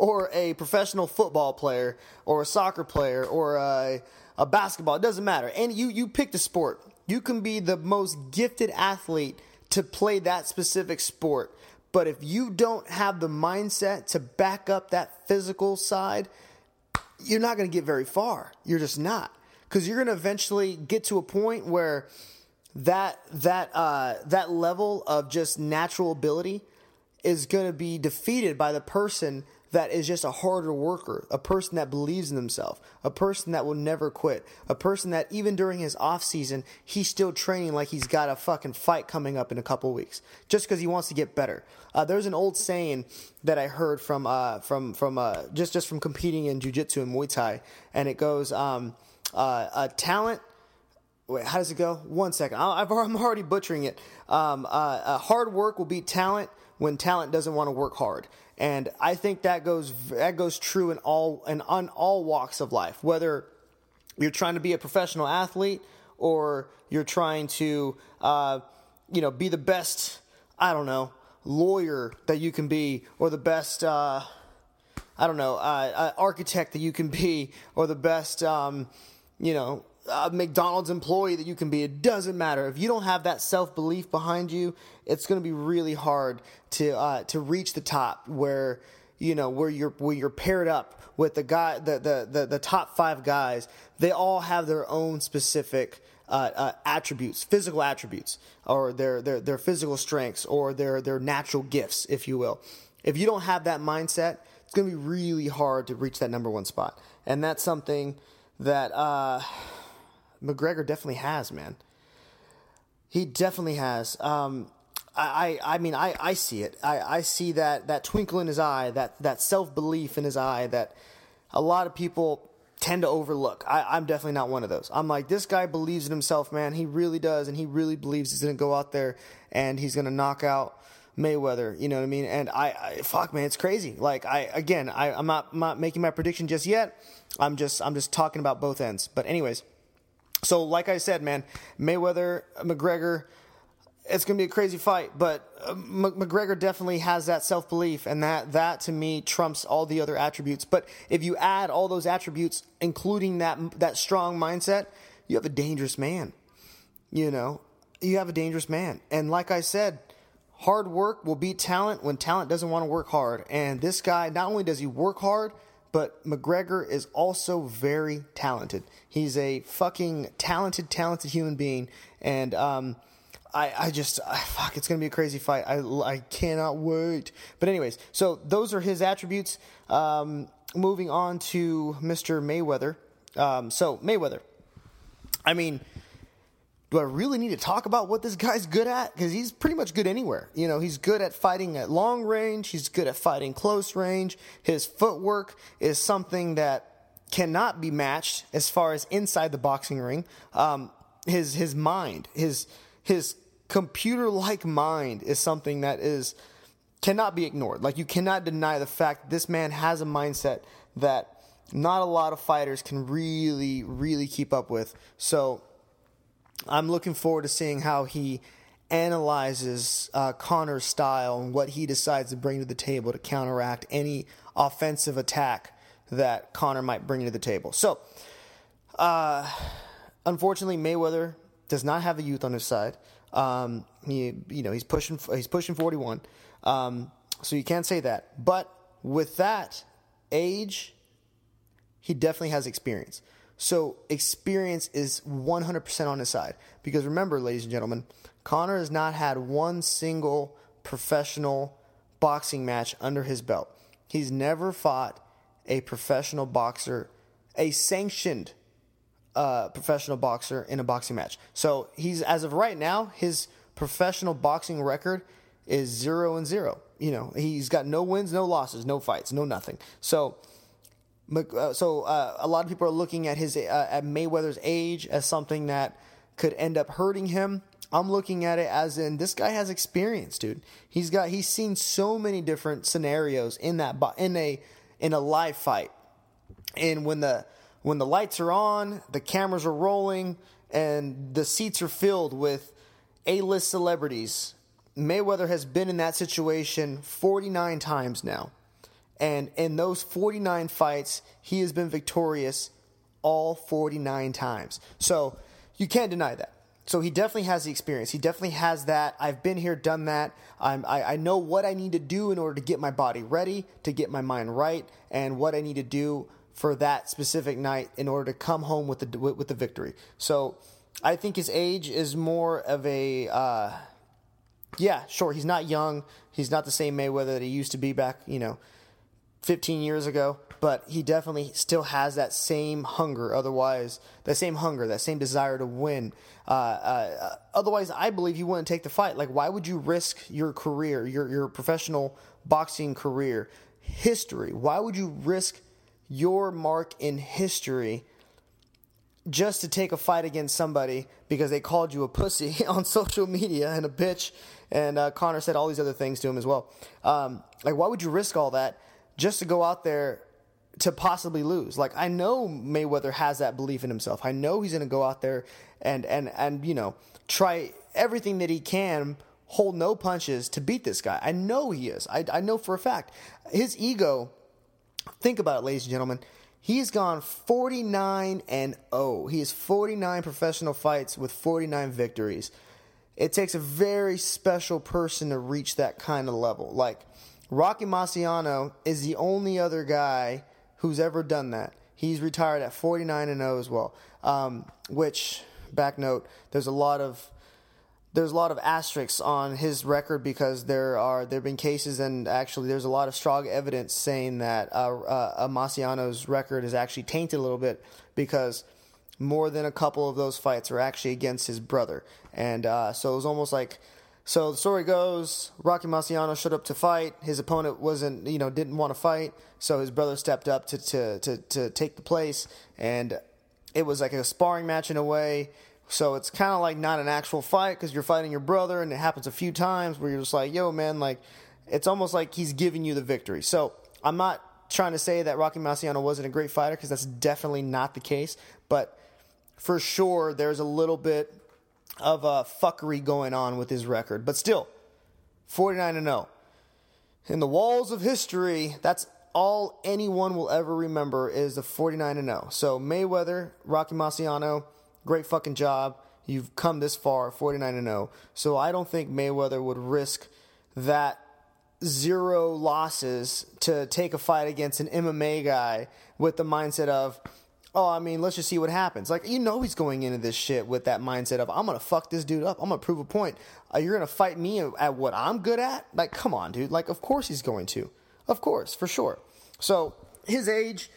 or a professional football player or a soccer player or a, a basketball. It doesn't matter. And you, you pick the sport. You can be the most gifted athlete to play that specific sport. But if you don't have the mindset to back up that physical side, you're not going to get very far. You're just not. Because you're going to eventually get to a point where that that uh, that level of just natural ability is going to be defeated by the person that is just a harder worker, a person that believes in himself, a person that will never quit, a person that even during his off season, he's still training like he's got a fucking fight coming up in a couple weeks, just because he wants to get better. Uh, there's an old saying that I heard from uh, from from uh, just just from competing in jujitsu and Muay Thai, and it goes, um, uh, "Talent wait, how does it go? One second. I- I'm already butchering it. Um, uh, hard work will beat talent when talent doesn't want to work hard. And I think that goes that goes true in all and on all walks of life. Whether you're trying to be a professional athlete or you're trying to, uh, you know, be the best. I don't know lawyer that you can be, or the best. Uh, I don't know, uh, uh, architect that you can be, or the best, um, you know, uh, McDonald's employee that you can be. It doesn't matter if you don't have that self belief behind you. It's going to be really hard to uh, to reach the top where you know where you're where you're paired up with the guy the the the, the top five guys. They all have their own specific. Uh, uh, attributes, physical attributes, or their, their their physical strengths, or their their natural gifts, if you will. If you don't have that mindset, it's going to be really hard to reach that number one spot. And that's something that uh, McGregor definitely has, man. He definitely has. Um, I, I, I mean, I, I see it. I, I see that, that twinkle in his eye, that, that self belief in his eye that a lot of people tend to overlook. I, I'm definitely not one of those. I'm like, this guy believes in himself, man. He really does. And he really believes he's going to go out there and he's going to knock out Mayweather. You know what I mean? And I, I fuck, man, it's crazy. Like I, again, I, I'm not, I'm not making my prediction just yet. I'm just, I'm just talking about both ends. But anyways, so like I said, man, Mayweather, McGregor, it's gonna be a crazy fight. But uh, McGregor definitely has that self belief, and that that to me trumps all the other attributes. But if you add all those attributes, including that that strong mindset, you have a dangerous man. You know, you have a dangerous man. And like I said, hard work will beat talent when talent doesn't want to work hard. And this guy, not only does he work hard, but McGregor is also very talented. He's a fucking talented, talented human being. And, um, I, I just I, fuck it's gonna be a crazy fight I, I cannot wait but anyways so those are his attributes um, moving on to Mr. Mayweather um, so Mayweather I mean do I really need to talk about what this guy's good at? Because he's pretty much good anywhere. You know, he's good at fighting at long range. He's good at fighting close range. His footwork is something that cannot be matched as far as inside the boxing ring. Um, his his mind, his his computer like mind is something that is cannot be ignored. Like you cannot deny the fact this man has a mindset that not a lot of fighters can really really keep up with. So I'm looking forward to seeing how he analyzes uh, Conor's style and what he decides to bring to the table to counteract any offensive attack that Conor might bring to the table. So, uh, unfortunately, Mayweather does not have the youth on his side. Um, he, you know, he's pushing, he's pushing 41. Um, so you can't say that. But with that age, he definitely has experience. So experience is 100% on his side. Because remember, ladies and gentlemen, Conor has not had one single professional boxing match under his belt. He's never fought a professional boxer, a sanctioned uh, professional boxer in a boxing match. So he's, as of right now, his professional boxing record is zero and zero. You know, he's got no wins, no losses, no fights, no nothing. So so uh, a lot of people are looking at his uh, at Mayweather's age as something that could end up hurting him. I'm looking at it as in this guy has experience, dude. He's got he's seen so many different scenarios in that in a in a live fight. And when the when the lights are on, the cameras are rolling, and the seats are filled with A-list celebrities, Mayweather has been in that situation 49 times now. And in those 49 fights, he has been victorious all 49 times. So you can't deny that. So he definitely has the experience. He definitely has that. I've been here, done that. I'm, I, I know what I need to do in order to get my body ready, to get my mind right, and what I need to do for that specific night in order to come home with the with the victory. So I think his age is more of a uh, yeah, sure. He's not young. He's not the same Mayweather that he used to be back, you know, 15 years ago, but he definitely still has that same hunger. Otherwise, that same hunger, that same desire to win. Uh, uh, otherwise, I believe he wouldn't take the fight. Like, why would you risk your career, your your professional boxing career, history? Why would you risk your mark in history just to take a fight against somebody because they called you a pussy on social media and a bitch. And uh, Conor said all these other things to him as well. Um, like, why would you risk all that just to go out there to possibly lose? Like, I know Mayweather has that belief in himself. I know he's going to go out there and and and you know try everything that he can, hold no punches to beat this guy. I know he is. I, I know for a fact. His ego. Think about it, ladies and gentlemen He's gone 49 and 0. He has 49 professional fights with 49 victories. It takes a very special person to reach that kind of level. Like Rocky Marciano is the only other guy who's ever done that. He's retired at 49 and 0 as well. Um, which back note, there's a lot of there's a lot of asterisks on his record because there are there have been cases and actually there's a lot of strong evidence saying that uh, uh, Marciano's record is actually tainted a little bit because more than a couple of those fights are actually against his brother, and uh, so it was almost like. So the story goes: Rocky Marciano showed up to fight. His opponent wasn't, you know, didn't want to fight. So his brother stepped up to to to, to take the place, and it was like a sparring match in a way so it's kind of like not an actual fight because you're fighting your brother, and it happens a few times where you're just like, yo, man, like, it's almost like he's giving you the victory. So I'm not trying to say that Rocky Marciano wasn't a great fighter because that's definitely not the case, but for sure there's a little bit of a fuckery going on with his record. But still, 49 and 0. In the walls of history, that's all anyone will ever remember is the 49 and 0. So Mayweather, Rocky Marciano, Great fucking job. You've come this far, 49 and 0. So I don't think Mayweather would risk that zero losses to take a fight against an MMA guy with the mindset of, oh, I mean, let's just see what happens. Like, you know, he's going into this shit with that mindset of, I'm going to fuck this dude up. I'm going to prove a point. Uh, you're going to fight me at what I'm good at? Like, come on, dude. Like, of course he's going to. Of course, for sure. So, his age,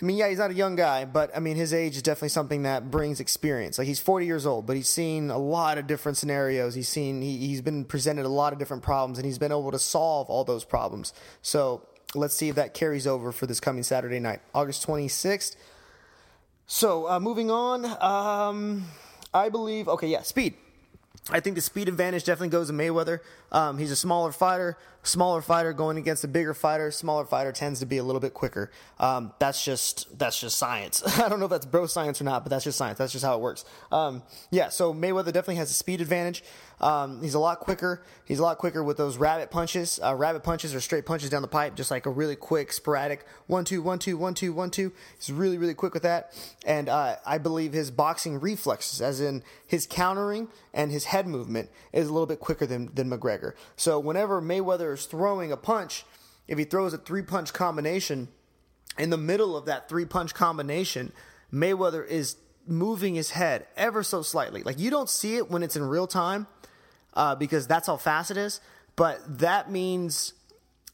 I mean, yeah, he's not a young guy, but I mean, his age is definitely something that brings experience. Like he's 40 years old, but he's seen a lot of different scenarios. He's seen he, he's been presented a lot of different problems, and he's been able to solve all those problems. So let's see if that carries over for this coming Saturday night, August 26th. So uh, moving on, um, I believe. Okay, yeah, speed. I think the speed advantage definitely goes to Mayweather. Um, he's a smaller fighter, smaller fighter going against a bigger fighter. Smaller fighter tends to be a little bit quicker. Um, that's just that's just science. I don't know if that's bro science or not, but that's just science. That's just how it works. Um, yeah, so Mayweather definitely has a speed advantage. Um, he's a lot quicker. He's a lot quicker with those rabbit punches. Uh, rabbit punches are straight punches down the pipe, just like a really quick, sporadic one, two, one, two, one, two, one, two. He's really, really quick with that. And uh, I believe his boxing reflexes, as in his countering and his head movement, is a little bit quicker than, than McGregor. So whenever Mayweather is throwing a punch, if he throws a three punch combination, in the middle of that three punch combination, Mayweather is moving his head ever so slightly. Like you don't see it when it's in real time uh, because that's how fast it is. But that means,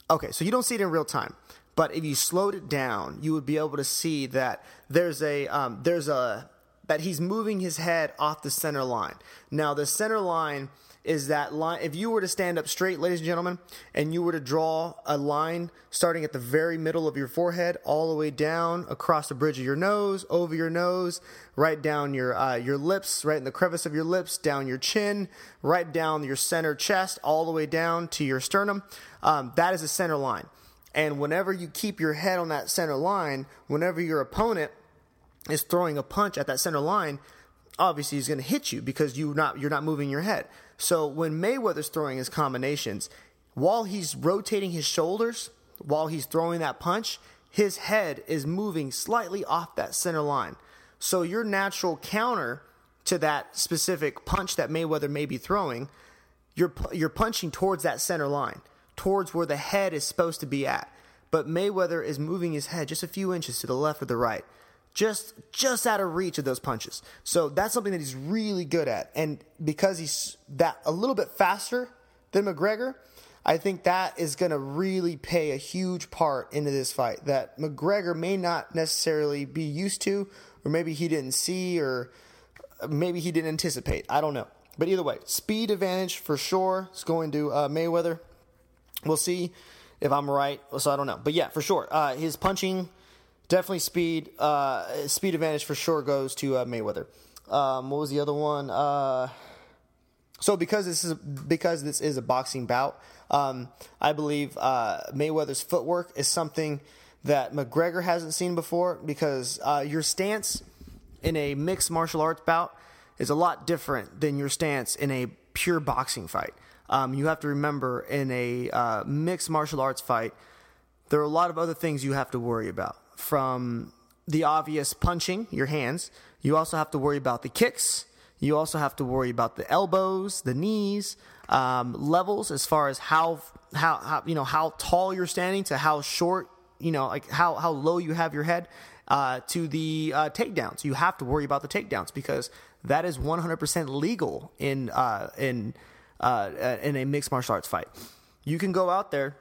okay, so you don't see it in real time. But if you slowed it down, you would be able to see that there's a um, there's a that he's moving his head off the center line. Now the center line is that line. If you were to stand up straight, ladies and gentlemen, and you were to draw a line starting at the very middle of your forehead, all the way down across the bridge of your nose, over your nose, right down your uh, your lips, right in the crevice of your lips, down your chin, right down your center chest, all the way down to your sternum. Um, that is a center line. And whenever you keep your head on that center line, whenever your opponent is throwing a punch at that center line, obviously he's going to hit you because you not you're not moving your head. So when Mayweather's throwing his combinations, while he's rotating his shoulders, while he's throwing that punch, his head is moving slightly off that center line. So your natural counter to that specific punch that Mayweather may be throwing, you're you're punching towards that center line, towards where the head is supposed to be at. But Mayweather is moving his head just a few inches to the left or the right just just out of reach of those punches. So that's something that he's really good at. And because he's that a little bit faster than McGregor, I think that is going to really pay a huge part into this fight that McGregor may not necessarily be used to or maybe he didn't see or maybe he didn't anticipate. I don't know. But either way, speed advantage for sure is going to uh, Mayweather. We'll see if I'm right. So I don't know. But yeah, for sure. Uh, his punching definitely speed. Uh, speed advantage for sure goes to uh, Mayweather. Um, what was the other one? Uh, so because this is because this is a boxing bout, um, I believe uh, Mayweather's footwork is something that McGregor hasn't seen before because uh, your stance in a mixed martial arts bout is a lot different than your stance in a pure boxing fight. Um, you have to remember in a uh, mixed martial arts fight, there are a lot of other things you have to worry about. From the obvious punching, your hands, you also have to worry about the kicks. You also have to worry about the elbows, the knees, um, levels as far as how, how how you know how tall you're standing to how short you know like how how low you have your head uh, to the uh, takedowns. You have to worry about the takedowns because that is 100% legal in uh, in uh, in a mixed martial arts fight. You can go out there,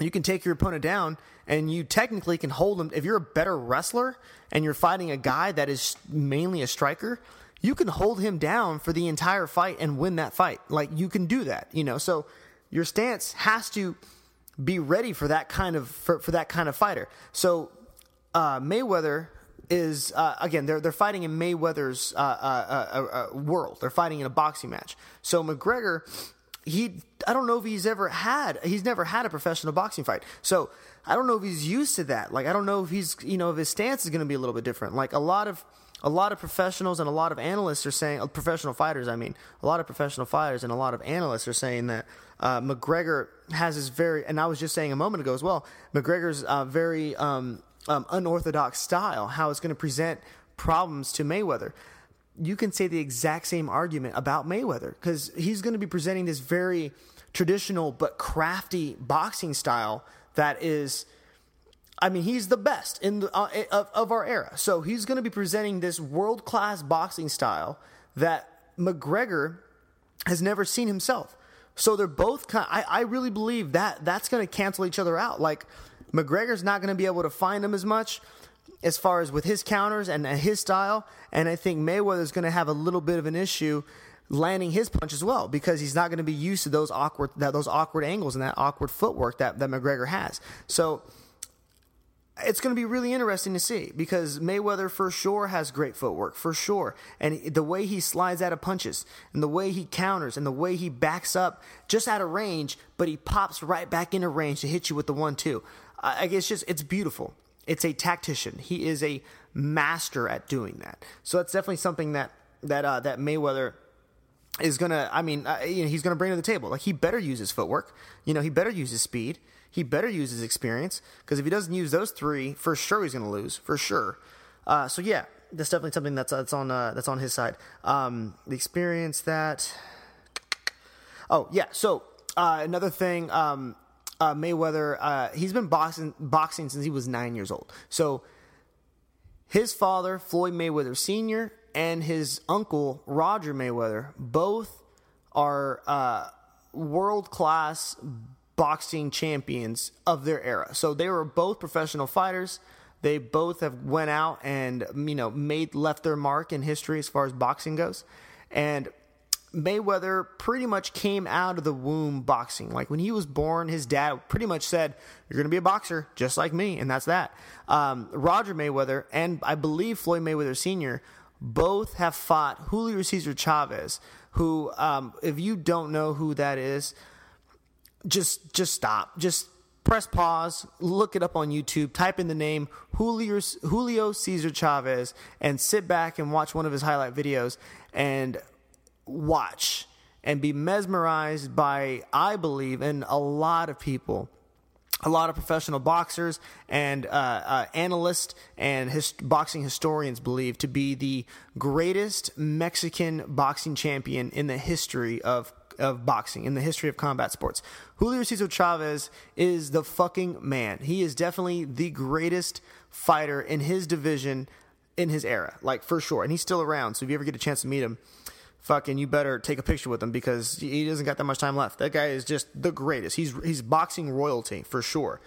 you can take your opponent down, and you technically can hold them. If you're a better wrestler and you're fighting a guy that is mainly a striker, you can hold him down for the entire fight and win that fight. Like you can do that, you know. So your stance has to be ready for that kind of for, for that kind of fighter. So uh, Mayweather is uh, again they're they're fighting in Mayweather's uh, uh, uh, uh, world. They're fighting in a boxing match. So McGregor, he I don't know if he's ever had he's never had a professional boxing fight. So I don't know if he's used to that. Like I don't know if he's you know if his stance is going to be a little bit different. Like a lot of a lot of professionals and a lot of analysts are saying uh, professional fighters. I mean, a lot of professional fighters and a lot of analysts are saying that uh, McGregor has this very and I was just saying a moment ago as well. McGregor's very um, um, unorthodox style, how it's going to present problems to Mayweather. You can say the exact same argument about Mayweather because he's going to be presenting this very traditional but crafty boxing style that is. I mean, he's the best in the, uh, of, of our era. So he's going to be presenting this world class boxing style that McGregor has never seen himself. So they're both kind. Of, I I really believe that that's going to cancel each other out. Like McGregor's not going to be able to find him as much as far as with his counters and his style. And I think Mayweather's going to have a little bit of an issue landing his punch as well because he's not going to be used to those awkward that those awkward angles and that awkward footwork that, that McGregor has. So it's going to be really interesting to see because Mayweather for sure has great footwork for sure, and the way he slides out of punches, and the way he counters, and the way he backs up just out of range, but he pops right back into range to hit you with the one-two. I guess just it's beautiful. It's a tactician. He is a master at doing that. So that's definitely something that that uh, that Mayweather is gonna. I mean, uh, you know, he's gonna bring to the table. Like he better use his footwork. You know, he better use his speed. He better use his experience because if he doesn't use those three, for sure he's gonna lose. For sure. Uh, so yeah, that's definitely something that's that's on uh, that's on his side. Um, the experience that. Oh yeah, so uh, another thing. Um, uh, Mayweather, uh, he's been boxing boxing since he was nine years old. So his father, Floyd Mayweather Sr., and his uncle, Roger Mayweather, both are uh, world class boxing champions of their era. So they were both professional fighters. They both have went out and you know made left their mark in history as far as boxing goes. And Mayweather pretty much came out of the womb boxing. Like when he was born, his dad pretty much said, You're going to be a boxer just like me, and that's that. Um, Roger Mayweather and I believe Floyd Mayweather Sr. both have fought Julio Cesar Chavez, who, um, if you don't know who that is, just just stop. Just press pause, look it up on YouTube, type in the name Julio, Julio Cesar Chavez, and sit back and watch one of his highlight videos. And watch and be mesmerized by, I believe, and a lot of people, a lot of professional boxers and uh, uh, analysts and his, boxing historians believe to be the greatest Mexican boxing champion in the history of of boxing in the history of combat sports. Julio Cesar Chavez is the fucking man. He is definitely the greatest fighter in his division in his era, like for sure. And he's still around. So if you ever get a chance to meet him, fucking you better take a picture with him because he doesn't got that much time left. That guy is just the greatest. He's he's boxing royalty for sure.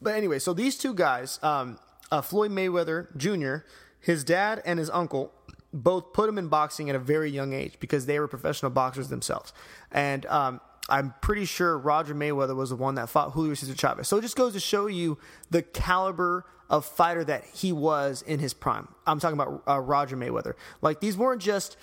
But anyway, so these two guys, um, uh, Floyd Mayweather Jr., his dad and his uncle, both put him in boxing at a very young age because they were professional boxers themselves. And um, I'm pretty sure Roger Mayweather was the one that fought Julio Cesar Chavez. So it just goes to show you the caliber of fighter that he was in his prime. I'm talking about uh, Roger Mayweather. Like these weren't just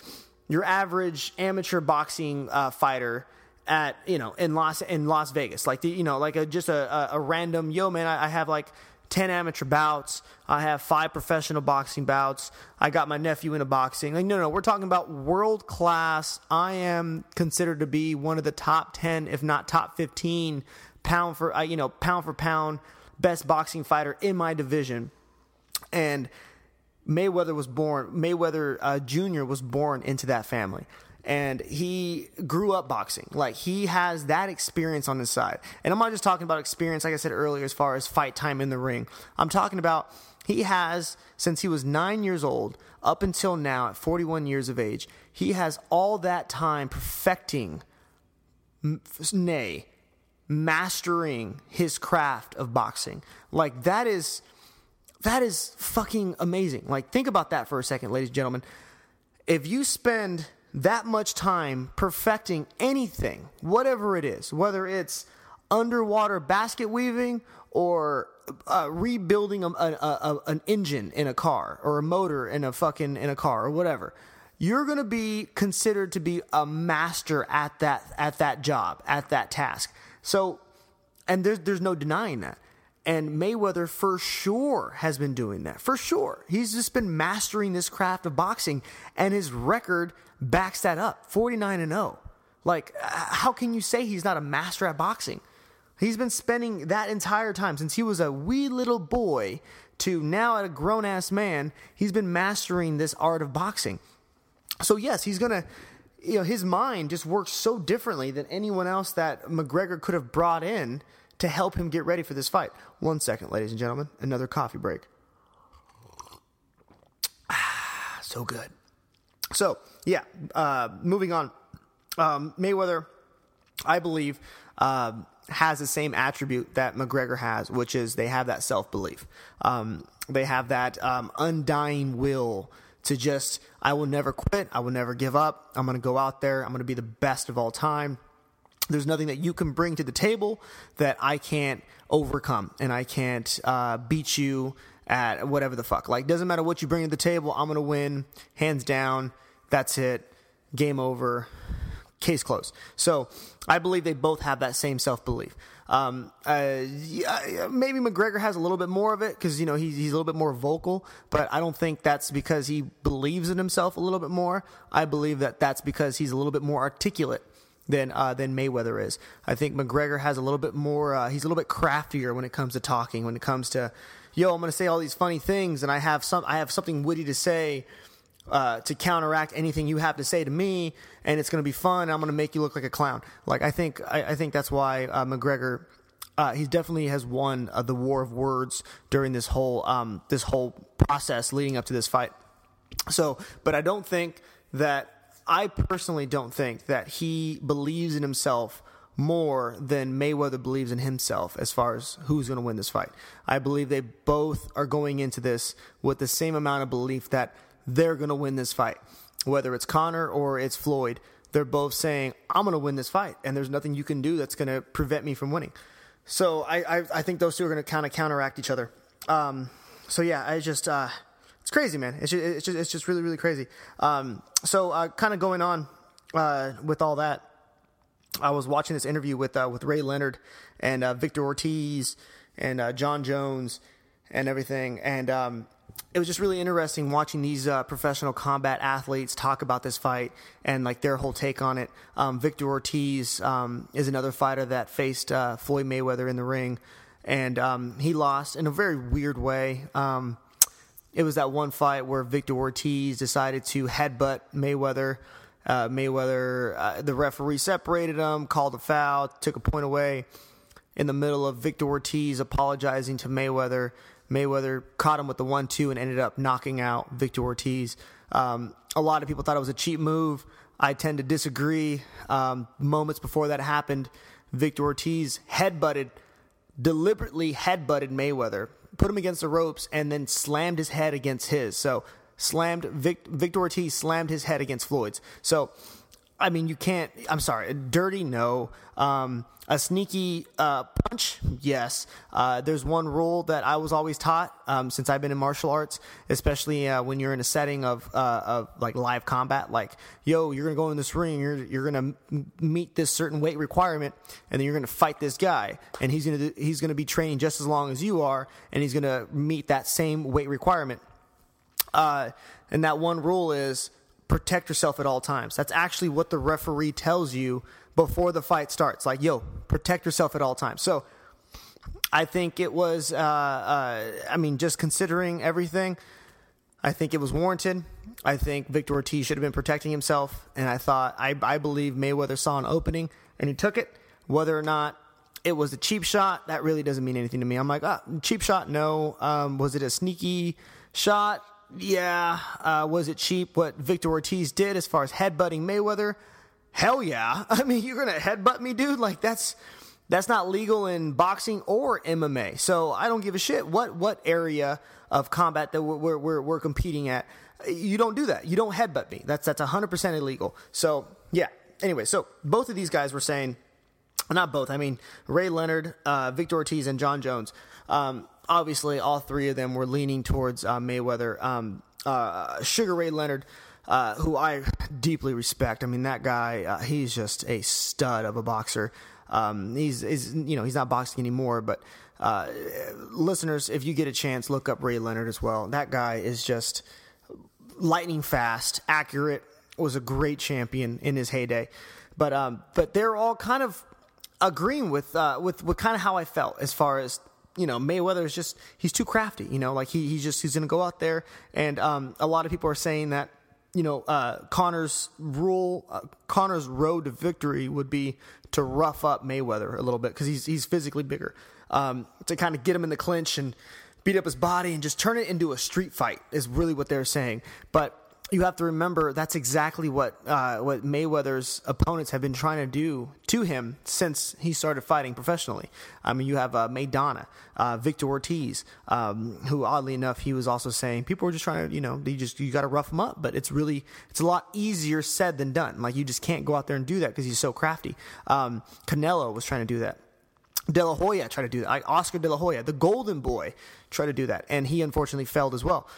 your average amateur boxing uh, fighter at you know in Las in Las Vegas. Like the, you know like a, just a, a, a random yo man. I, I have like 10 amateur bouts. I have five professional boxing bouts. I got my nephew into boxing. Like, no, no, we're talking about world class. I am considered to be one of the top 10, if not top 15 pound for, uh, you know, pound for pound best boxing fighter in my division. And Mayweather was born, Mayweather uh, Jr. was born into that family and he grew up boxing. Like he has that experience on his side. And I'm not just talking about experience, like I said earlier, as far as fight time in the ring. I'm talking about he has, since he was nine years old up until now at 41 years of age, he has all that time perfecting, nay, mastering his craft of boxing. Like that is. That is fucking amazing. Like, think about that for a second, ladies and gentlemen. If you spend that much time perfecting anything, whatever it is, whether it's underwater basket weaving or uh, rebuilding a, a, a, an engine in a car or a motor in a fucking in a car or whatever you're going to be considered to be a master at that at that job at that task so and there's there's no denying that and Mayweather for sure has been doing that. For sure. He's just been mastering this craft of boxing and his record backs that up. 49 and 0. Like how can you say he's not a master at boxing? He's been spending that entire time since he was a wee little boy to now at a grown ass man, he's been mastering this art of boxing. So yes, he's going to you know his mind just works so differently than anyone else that McGregor could have brought in to help him get ready for this fight. One second, ladies and gentlemen, another coffee break. Ah, so good. So, yeah, uh, moving on. Um, Mayweather, I believe, uh, has the same attribute that McGregor has, which is they have that self belief. Um, they have that um, undying will to just, I will never quit. I will never give up. I'm going to go out there. I'm going to be the best of all time. There's nothing that you can bring to the table that I can't overcome, and I can't uh, beat you at whatever the fuck. Like, doesn't matter what you bring to the table, I'm gonna win, hands down. That's it. Game over. Case closed. So I believe they both have that same self belief. Um, uh, yeah, maybe McGregor has a little bit more of it because you know he's he's a little bit more vocal, but I don't think that's because he believes in himself a little bit more. I believe that that's because he's a little bit more articulate than uh, than Mayweather is. I think McGregor has a little bit more. Uh, he's a little bit craftier when it comes to talking. When it comes to, yo, I'm going to say all these funny things, and I have some. I have something witty to say. Uh, to counteract anything you have to say to me, and it's going to be fun. And I'm going to make you look like a clown. Like I think, I, I think that's why uh, McGregor uh, he definitely has won uh, the war of words during this whole um, this whole process leading up to this fight. So, but I don't think that I personally don't think that he believes in himself more than Mayweather believes in himself as far as who's going to win this fight. I believe they both are going into this with the same amount of belief that they're going to win this fight. Whether it's Conor or it's Floyd, they're both saying, I'm going to win this fight, and there's nothing you can do that's going to prevent me from winning. So I, I, I think those two are going to kind of counteract each other. Um, so yeah, I just. Uh, it's crazy, man. It's just, it's just, it's just really, really crazy. Um, so, uh, kind of going on uh, with all that, I was watching this interview with uh, with Ray Leonard and uh, Victor Ortiz and uh, Jon Jones and everything, and um, it was just really interesting watching these uh, professional combat athletes talk about this fight and like their whole take on it. Um, Victor Ortiz um, is another fighter that faced Floyd Mayweather in the ring, and um, he lost in a very weird way. It was that one fight where Victor Ortiz decided to headbutt Mayweather. Uh, Mayweather, uh, the referee separated him, called a foul, took a point away. In the middle of Victor Ortiz apologizing to Mayweather, Mayweather caught him with the one-two and ended up knocking out Victor Ortiz. Um, a lot of people thought it was a cheap move. I tend to disagree. Um, moments before that happened, Victor Ortiz headbutted, deliberately headbutted Mayweather put him against the ropes, and then slammed his head against his. So slammed Vic, Victor Ortiz slammed his head against Floyd's. So I mean, you can't. I'm sorry, dirty. No. Um, a sneaky uh, punch, yes. Uh, there's one rule that I was always taught um, since I've been in martial arts, especially uh, when you're in a setting of uh, of like live combat. Like, yo, you're gonna go in this ring, you're you're gonna meet this certain weight requirement, and then you're gonna fight this guy, and he's gonna do, he's gonna be training just as long as you are, and he's gonna meet that same weight requirement. Uh, and that one rule is protect yourself at all times. That's actually what the referee tells you before the fight starts. Like, yo, protect yourself at all times. So I think it was, uh, uh, I mean, just considering everything, I think it was warranted. I think Victor Ortiz should have been protecting himself. And I thought, I, I believe Mayweather saw an opening and he took it. Whether or not it was a cheap shot, that really doesn't mean anything to me. I'm like, ah, cheap shot, no. Um, was it a sneaky shot? Yeah. Uh, was it cheap what Victor Ortiz did as far as headbutting Mayweather? Hell yeah. I mean, you're going to headbutt me, dude? Like, that's. That's not legal in boxing or MMA, so I don't give a shit what what area of combat that we're we're, we're competing at. You don't do that. You don't headbutt me. That's that's 100% illegal. So yeah. Anyway, so both of these guys were saying, not both. I mean, Ray Leonard, uh, Victor Ortiz, and Jon Jones. Um, obviously, all three of them were leaning towards uh, Mayweather. Um, uh, Sugar Ray Leonard, uh, who I deeply respect. I mean, that guy, uh, he's just a stud of a boxer. Um, he's, he's, you know, he's not boxing anymore, but uh, listeners, if you get a chance, look up Ray Leonard as well. That guy is just lightning fast, accurate. Was a great champion in his heyday, but um, but they're all kind of agreeing with uh, with with kind of how I felt as far as you know, Mayweather is just he's too crafty. You know, like he he's just he's going to go out there, and um, a lot of people are saying that you know uh, Conor's rule, uh, Conor's road to victory would be to rough up Mayweather a little bit because he's he's physically bigger, um, to kind of get him in the clinch and beat up his body and just turn it into a street fight is really what they're saying. But you have to remember that's exactly what uh, what Mayweather's opponents have been trying to do to him since he started fighting professionally. I mean, you have uh, Maidana, uh, Victor Ortiz, um, who oddly enough he was also saying people were just trying to you know you just you got to rough him up, but it's really it's a lot easier said than done. Like you just can't go out there and do that because he's so crafty. Um, Canelo was trying to do that. De La Hoya tried to do that. Like Oscar De La Hoya, the Golden Boy, tried to do that, and he unfortunately failed as well.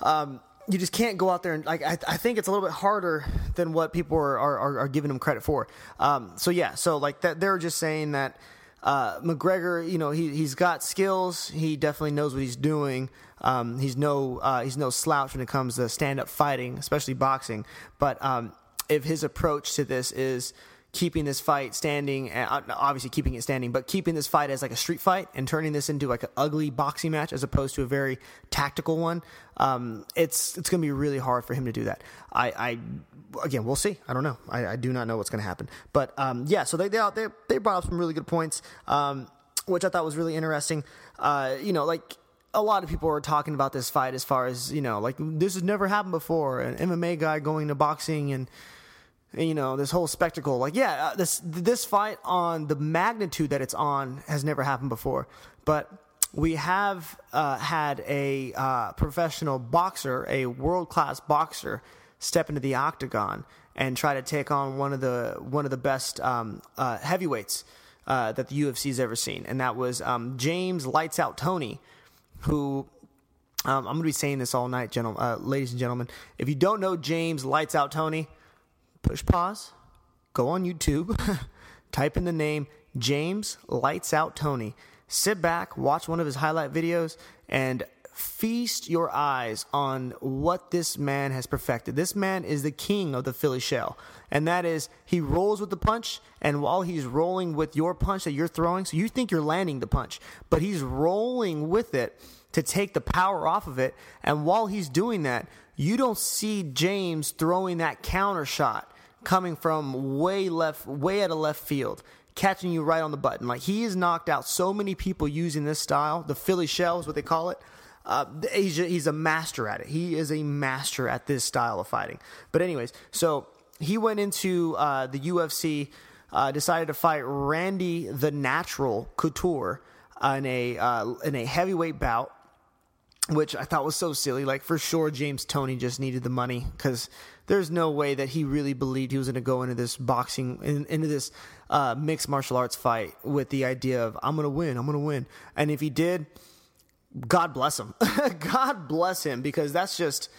Um, you just can't go out there and like I, I think it's a little bit harder than what people are are, are giving him credit for. Um, so yeah, so like that they're just saying that uh, McGregor, you know, he he's got skills. He definitely knows what he's doing. Um, he's no uh, he's no slouch when it comes to stand up fighting, especially boxing. But um, if his approach to this is keeping this fight standing, uh, obviously keeping it standing, but keeping this fight as like a street fight and turning this into like an ugly boxing match as opposed to a very tactical one. Um, it's it's going to be really hard for him to do that. I, I again, we'll see. I don't know. I, I do not know what's going to happen. But um, yeah, so they they they they brought up some really good points, um, which I thought was really interesting. Uh, you know, like a lot of people are talking about this fight as far as you know, like this has never happened before. An MMA guy going to boxing and you know this whole spectacle like yeah uh, this this fight on the magnitude that it's on has never happened before but we have uh, had a uh, professional boxer a world class boxer step into the octagon and try to take on one of the one of the best um, uh, heavyweights uh, that the UFC's ever seen and that was um, James Lights Out Toney who um, I'm going to be saying this all night, gentlemen, ladies and gentlemen. If you don't know James Lights Out Toney, push pause, go on YouTube, type in the name James Lights Out Toney. Sit back, watch one of his highlight videos, and feast your eyes on what this man has perfected. This man is the king of the Philly shell. And that is, he rolls with the punch, and while he's rolling with your punch that you're throwing, so you think you're landing the punch, but he's rolling with it to take the power off of it. And while he's doing that, you don't see James throwing that counter shot coming from way left, way out of left field, catching you right on the button. Like he has knocked out so many people using this style. The Philly shell is what they call it. Uh, he's, a, he's a master at it. He is a master at this style of fighting. But anyways, so he went into uh, the UFC, uh, decided to fight Randy the Natural Couture in a uh, in a heavyweight bout. which I thought was so silly. Like for sure, James Toney just needed the money because there's no way that he really believed he was going to go into this boxing in, into this uh, mixed martial arts fight with the idea of I'm going to win, I'm going to win. And if he did, God bless him. God bless him because that's just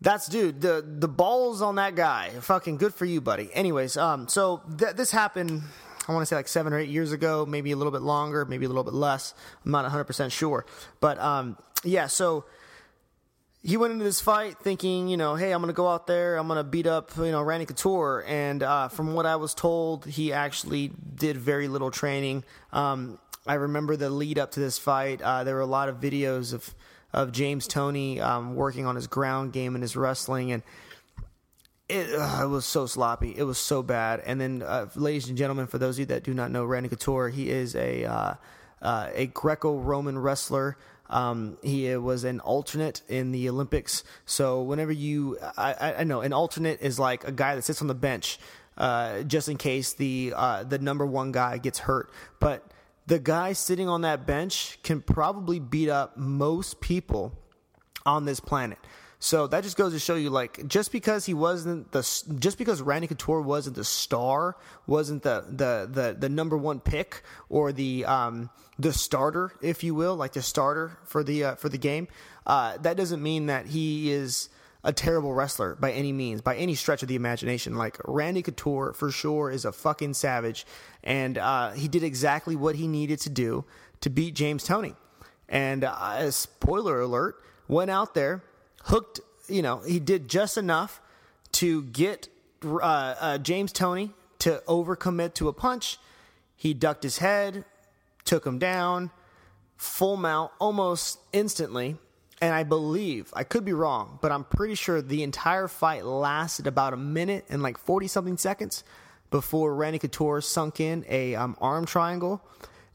that's dude the the balls on that guy. Fucking good for you, buddy. Anyways, um, so th- this happened. I want to say like seven or eight years ago, maybe a little bit longer, maybe a little bit less. I'm not 100 percent sure, but um, yeah. So he went into this fight thinking, you know, hey, I'm going to go out there, I'm going to beat up, you know, Randy Couture. And uh, from what I was told, he actually did very little training. Um, I remember the lead up to this fight. Uh, there were a lot of videos of of James Toney um, working on his ground game and his wrestling, and it, uh, it, was so sloppy. It was so bad. And then, uh, ladies and gentlemen, for those of you that do not know Randy Couture, he is a uh, uh, a Greco-Roman wrestler. Um, he was an alternate in the Olympics. So whenever you, I, I know an alternate is like a guy that sits on the bench uh, just in case the uh, the number one guy gets hurt. But the guy sitting on that bench can probably beat up most people on this planet. So that just goes to show you, like, just because he wasn't the, just because Randy Couture wasn't the star, wasn't the the the, the number one pick or the um the starter, if you will, like the starter for the uh, for the game, uh, that doesn't mean that he is a terrible wrestler by any means, by any stretch of the imagination. Like Randy Couture, for sure, is a fucking savage, and uh, he did exactly what he needed to do to beat James Toney. And uh, spoiler alert, went out there, hooked. You know, he did just enough to get uh, uh James Toney to overcommit to a punch. He ducked his head, took him down, full mount almost instantly and I believe, I could be wrong, but I'm pretty sure the entire fight lasted about a minute and like 40 something seconds before Randy Couture sunk in a um, arm triangle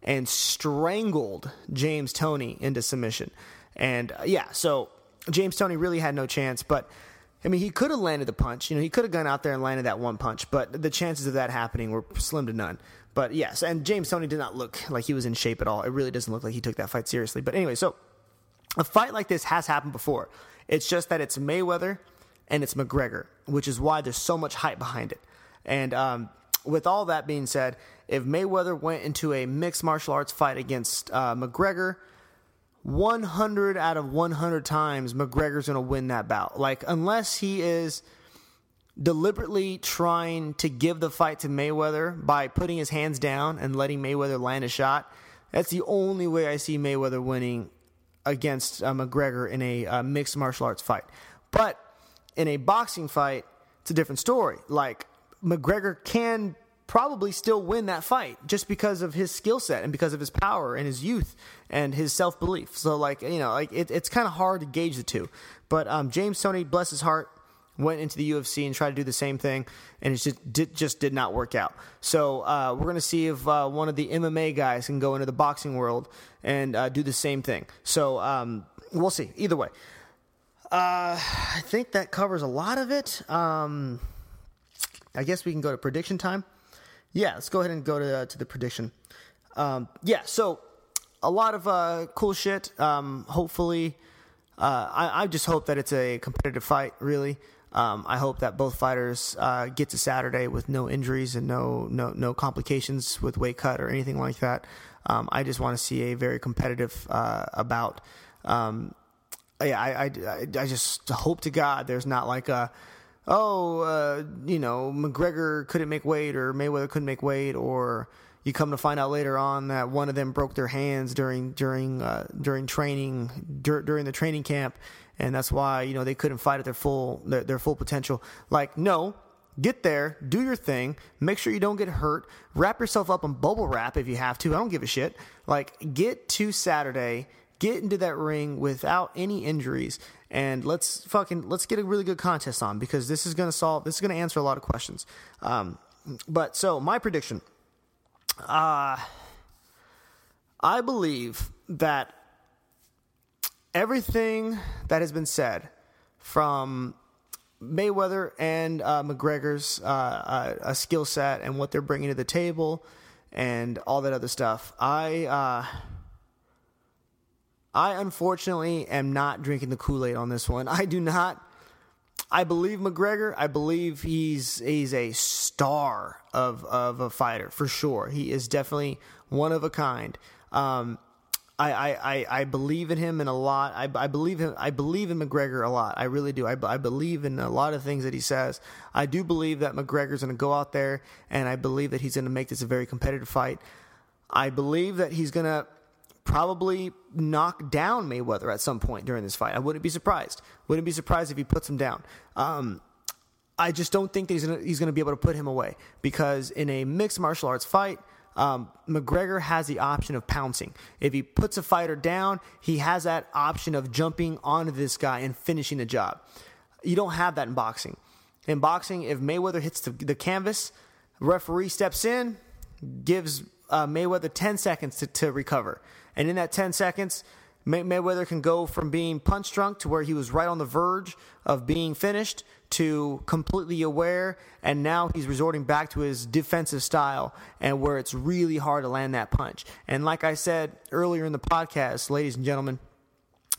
and strangled James Toney into submission. And uh, yeah, so James Toney really had no chance, but I mean, he could have landed the punch. You know, he could have gone out there and landed that one punch, but the chances of that happening were slim to none. But yes, and James Toney did not look like he was in shape at all. It really doesn't look like he took that fight seriously. But anyway, so a fight like this has happened before. It's just that it's Mayweather and it's McGregor, which is why there's so much hype behind it. And um, with all that being said, if Mayweather went into a mixed martial arts fight against uh, McGregor, 100 out of 100 times McGregor's going to win that bout. Like, unless he is deliberately trying to give the fight to Mayweather by putting his hands down and letting Mayweather land a shot, that's the only way I see Mayweather winning against uh, McGregor in a uh, mixed martial arts fight. But in a boxing fight, it's a different story. Like McGregor can probably still win that fight just because of his skill set and because of his power and his youth and his self belief. So like you know, like it, it's kind of hard to gauge the two. But um, James Toney, bless his heart, went into the UFC and tried to do the same thing, and it just did, just did not work out. So uh, we're going to see if uh, one of the MMA guys can go into the boxing world and uh, do the same thing. So um, we'll see. Either way, uh, I think that covers a lot of it. Um, I guess we can go to prediction time. Yeah, let's go ahead and go to uh, to the prediction. Um, yeah, so a lot of uh, cool shit. Um, hopefully. I, I, just hope that it's a competitive fight, really. Um, I hope that both fighters uh, get to Saturday with no injuries and no no no complications with weight cut or anything like that. Um, I just want to see a very competitive uh, about. Um, I, I, I just hope to God there's not like a oh uh, you know McGregor couldn't make weight or Mayweather couldn't make weight or you come to find out later on that one of them broke their hands during during uh, during training dur- during the training camp and that's why you know they couldn't fight at their full their, their full potential. Like no, get there, do your thing, make sure you don't get hurt, wrap yourself up in bubble wrap if you have to. I don't give a shit. Like get to Saturday, get into that ring without any injuries, and let's fucking let's get a really good contest on because this is gonna solve this is gonna answer a lot of questions. Um, but so my prediction, uh, I believe that everything that has been said from Mayweather and uh, McGregor's uh, uh, skill set and what they're bringing to the table and all that other stuff. I uh, I unfortunately am not drinking the Kool Aid on this one. I do not. I believe McGregor. I believe he's he's a star of of a fighter for sure. He is definitely one of a kind. Um, I, I, I, believe in him in a lot. I, I believe him. I believe in McGregor a lot. I really do. I, I believe in a lot of things that he says. I do believe that McGregor's going to go out there, and I believe that he's going to make this a very competitive fight. I believe that he's going to probably knock down Mayweather at some point during this fight. I wouldn't be surprised. Wouldn't be surprised if he puts him down. Um, I just don't think that he's gonna, he's going to be able to put him away because in a mixed martial arts fight, um, McGregor has the option of pouncing. If he puts a fighter down, he has that option of jumping onto this guy and finishing the job. You don't have that in boxing. In boxing, if Mayweather hits the, the canvas, referee steps in, gives uh, Mayweather 10 seconds to, to recover. And in that 10 seconds, May- Mayweather can go from being punch drunk to where he was right on the verge of being finished to completely aware. And now he's resorting back to his defensive style and where it's really hard to land that punch. And like I said earlier in the podcast, ladies and gentlemen,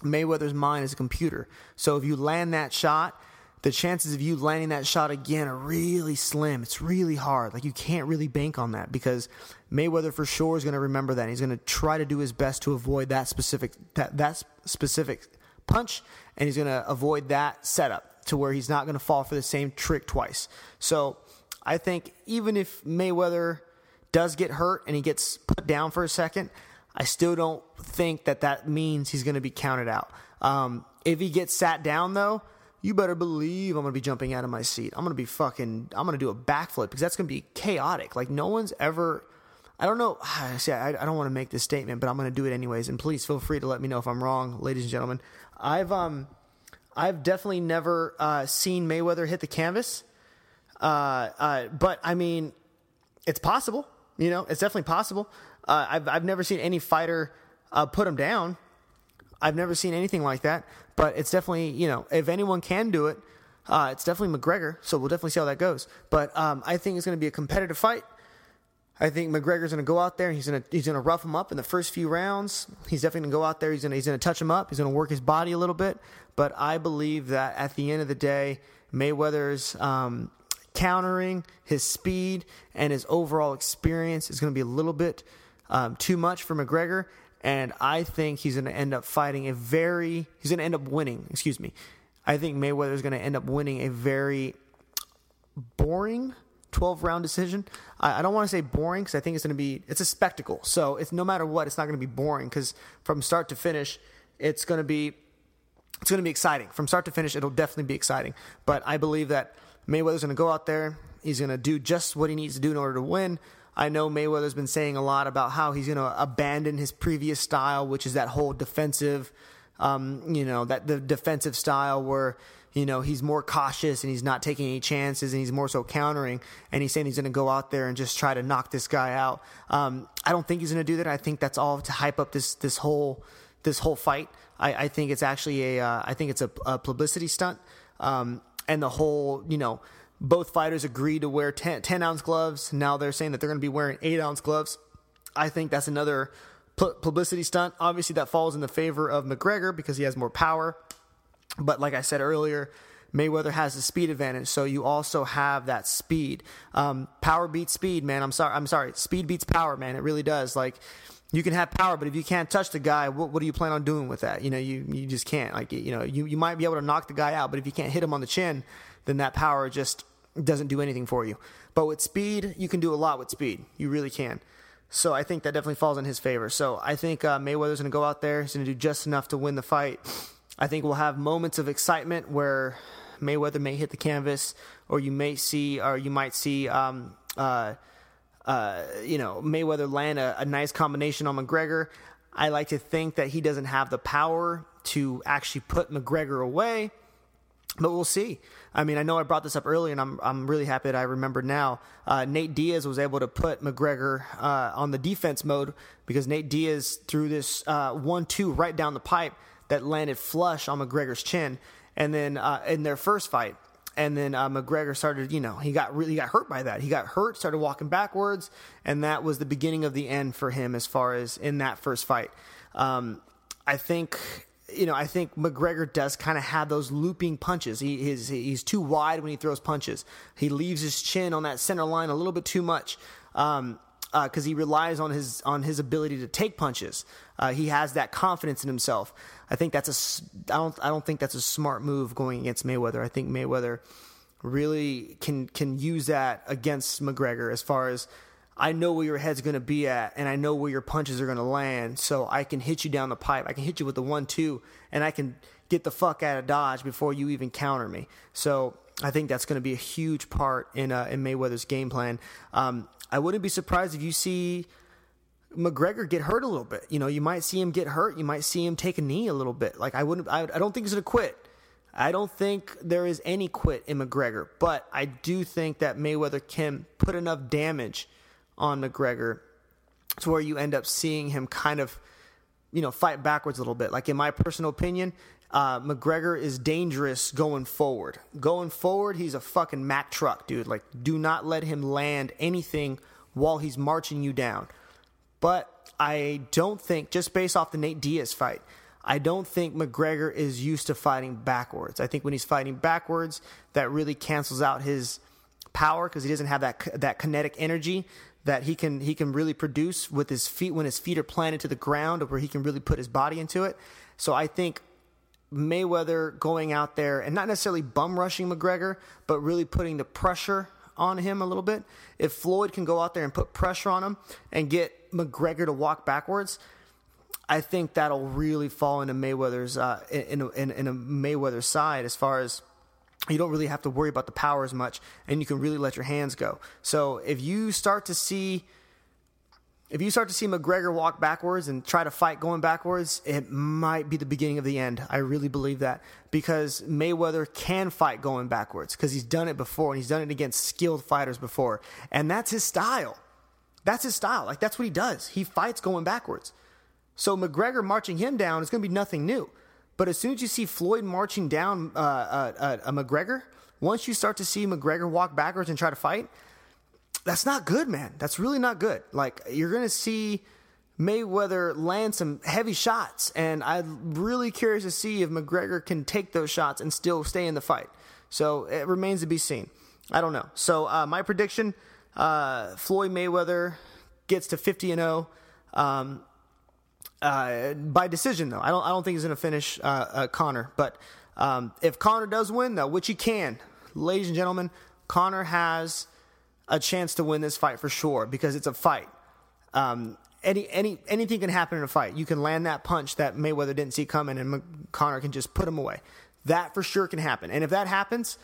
Mayweather's mind is a computer. So if you land that shot, the chances of you landing that shot again are really slim. It's really hard. Like you can't really bank on that because Mayweather for sure is going to remember that. He's going to try to do his best to avoid that specific that that specific punch, and he's going to avoid that setup to where he's not going to fall for the same trick twice. So I think even if Mayweather does get hurt and he gets put down for a second, I still don't think that that means he's going to be counted out. Um, if he gets sat down though you better believe I'm gonna be jumping out of my seat. I'm gonna be fucking. I'm gonna do a backflip because that's gonna be chaotic. Like no one's ever. I don't know. See, I, I don't want to make this statement, but I'm gonna do it anyways. And please feel free to let me know if I'm wrong, ladies and gentlemen. I've um, I've definitely never uh, seen Mayweather hit the canvas. Uh, uh, but I mean, it's possible. You know, it's definitely possible. Uh, I've I've never seen any fighter uh, put him down. I've never seen anything like that. But it's definitely, you know, if anyone can do it, uh, it's definitely McGregor. So we'll definitely see how that goes. But um, I think it's going to be a competitive fight. I think McGregor's going to go out there. He's going to he's going to rough him up in the first few rounds. He's definitely going to go out there. He's going he's going to touch him up. He's going to work his body a little bit. But I believe that at the end of the day, Mayweather's um, countering, his speed, and his overall experience is going to be a little bit um, too much for McGregor and I think he's going to end up fighting a very he's going to end up winning. Excuse me. I think Mayweather is going to end up winning a very boring 12 round decision. I, I don't want to say boring because I think it's going to be it's a spectacle. So it's no matter what, it's not going to be boring because from start to finish, it's going to be it's going to be exciting. From start to finish, it'll definitely be exciting. But I believe that Mayweather's going to go out there. He's going to do just what he needs to do in order to win. I know Mayweather's been saying a lot about how he's going to abandon his previous style, which is that whole defensive, um, you know, that the defensive style where you know he's more cautious and he's not taking any chances and he's more so countering. And he's saying he's going to go out there and just try to knock this guy out. Um, I don't think he's going to do that. I think that's all to hype up this this whole this whole fight. I, I think it's actually a uh, I think it's a, a publicity stunt. Um, and the whole you know both fighters agreed to wear 10, 10 ounce gloves. Now they're saying that they're going to be wearing 8 ounce gloves. I think that's another publicity stunt. Obviously, that falls in the favor of McGregor because he has more power. But like I said earlier, Mayweather has the speed advantage, so you also have that speed. Um, power beats speed, man. I'm sorry. I'm sorry. Speed beats power, man. It really does. Like you can have power, but if you can't touch the guy, what, what do you plan on doing with that? You know, you you just can't. Like you know, you you might be able to knock the guy out, but if you can't hit him on the chin, then that power just doesn't do anything for you. But with speed, you can do a lot with speed. You really can. So I think that definitely falls in his favor. So I think uh, Mayweather's going to go out there. He's going to do just enough to win the fight. I think we'll have moments of excitement where Mayweather may hit the canvas, or you may see, or you might see, um, uh, uh, you know, Mayweather land a, a nice combination on McGregor. I like to think that he doesn't have the power to actually put McGregor away. But we'll see. I mean, I know I brought this up earlier, and I'm I'm really happy that I remember now. Uh, Nate Diaz was able to put McGregor uh, on the defense mode because Nate Diaz threw this uh, one-two right down the pipe that landed flush on McGregor's chin, and then uh, in their first fight, and then uh, McGregor started, you know, he got really got hurt by that. He got hurt, started walking backwards, and that was the beginning of the end for him as far as in that first fight. Um, I think you know, I think McGregor does kind of have those looping punches. He he's, he's too wide when he throws punches. He leaves his chin on that center line a little bit too much. Um, because uh, he relies on his on his ability to take punches. Uh, he has that confidence in himself. I think that's a I don't I don't think that's a smart move going against Mayweather. I think Mayweather really can can use that against McGregor as far as I know where your head's going to be at, and I know where your punches are going to land, so I can hit you down the pipe. I can hit you with the one two, and I can get the fuck out of dodge before you even counter me. So I think that's going to be a huge part in uh, in Mayweather's game plan. Um, I wouldn't be surprised if you see McGregor get hurt a little bit. You know, you might see him get hurt. You might see him take a knee a little bit. Like I wouldn't. I, I don't think he's going to quit. I don't think there is any quit in McGregor, but I do think that Mayweather can put enough damage on McGregor to where you end up seeing him kind of, you know, fight backwards a little bit. Like in my personal opinion, uh, McGregor is dangerous going forward. Going forward, he's a fucking Mack truck, dude. Like, do not let him land anything while he's marching you down. But I don't think, just based off the Nate Diaz fight, I don't think McGregor is used to fighting backwards. I think when he's fighting backwards, that really cancels out his power because he doesn't have that that kinetic energy that he can he can really produce with his feet when his feet are planted to the ground, or where he can really put his body into it. So I think Mayweather going out there and not necessarily bum rushing McGregor, but really putting the pressure on him a little bit. If Floyd can go out there and put pressure on him and get McGregor to walk backwards, I think that'll really fall into Mayweather's uh, in, in, in a Mayweather side as far as you don't really have to worry about the power as much, and you can really let your hands go. So if you start to see if you start to see McGregor walk backwards and try to fight going backwards, it might be the beginning of the end. I really believe that because Mayweather can fight going backwards because he's done it before and he's done it against skilled fighters before. And that's his style. That's his style. Like that's what he does. He fights going backwards. So McGregor marching him down is going to be nothing new. But as soon as you see Floyd marching down uh, uh, uh, a McGregor, once you start to see McGregor walk backwards and try to fight, that's not good, man. That's really not good. Like you're gonna see Mayweather land some heavy shots, and I'm really curious to see if McGregor can take those shots and still stay in the fight. So it remains to be seen. I don't know. So uh, my prediction: Floyd Mayweather gets to 50 and 0 um, uh, by decision. Though I don't, I don't think he's going to finish uh, uh, Conor. But um, if Conor does win, though, which he can, ladies and gentlemen, Conor has a chance to win this fight for sure because it's a fight. Um, any any anything can happen in a fight. You can land that punch that Mayweather didn't see coming, and Conor can just put him away. That for sure can happen. And if that happens,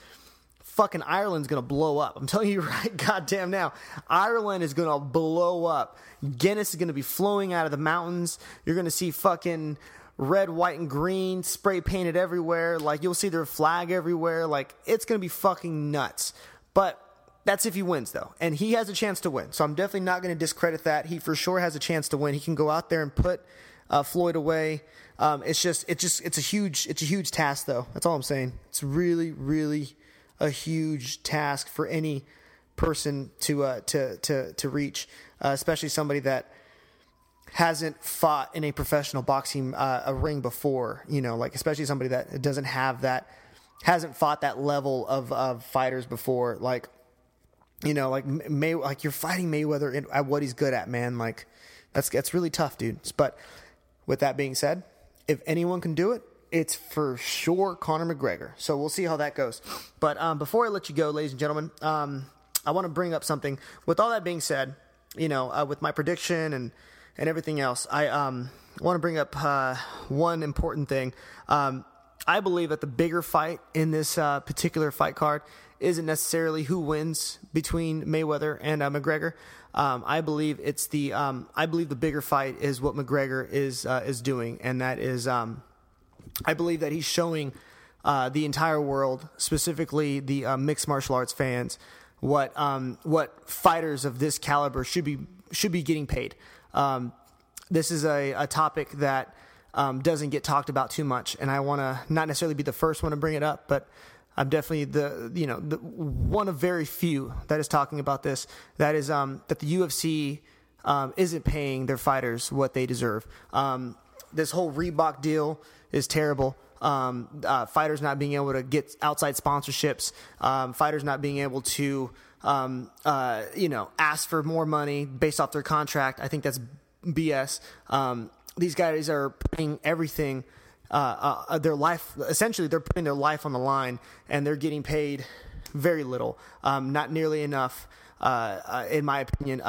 fucking Ireland's gonna blow up. I'm telling you right, goddamn now, Ireland is gonna blow up. Guinness is gonna be flowing out of the mountains. You're gonna see fucking red, white, and green spray painted everywhere. Like you'll see their flag everywhere. Like it's gonna be fucking nuts. But that's if he wins, though, and he has a chance to win. So I'm definitely not to discredit that. He for sure has a chance to win. He can go out there and put uh, Floyd away. Um, it's just, it's just, it's a huge, it's a huge task, though. That's all I'm saying. It's really, really a huge task for any person to uh, to to to reach, uh, especially somebody that hasn't fought in a professional boxing uh, a ring before. You know, like especially somebody that doesn't have that, hasn't fought that level of of fighters before. Like you know, like May, like you're fighting Mayweather at what he's good at, man. Like that's that's really tough, dude. But with that being said, if anyone can do it, it's for sure Conor McGregor. So we'll see how that goes. But um, before I let you go, ladies and gentlemen, um, I want to bring up something. With all that being said, you know, uh, with my prediction and and everything else, I um, want to bring up uh, one important thing. Um, I believe that the bigger fight in this uh, particular fight card isn't necessarily who wins between Mayweather and uh, McGregor. Um, I believe it's the um, I believe the bigger fight is what McGregor is uh, is doing, and that is I believe that he's showing uh, the entire world, specifically the uh, mixed martial arts fans, what um, what fighters of this caliber should be should be getting paid. Um, this is a, a topic that um, doesn't get talked about too much, and I want to not necessarily be the first one to bring it up, but I'm definitely the you know the one of very few that is talking about this. That is um, that the UFC um, isn't paying their fighters what they deserve. Um, this whole Reebok deal is terrible. Um, uh, fighters not being able to get outside sponsorships, um, fighters not being able to, um, uh, you know, ask for more money based off their contract. I think that's BS. Um, these guys are putting everything, uh, uh, their life, essentially, they're putting their life on the line and they're getting paid very little, um, not nearly enough, uh, uh, in my opinion.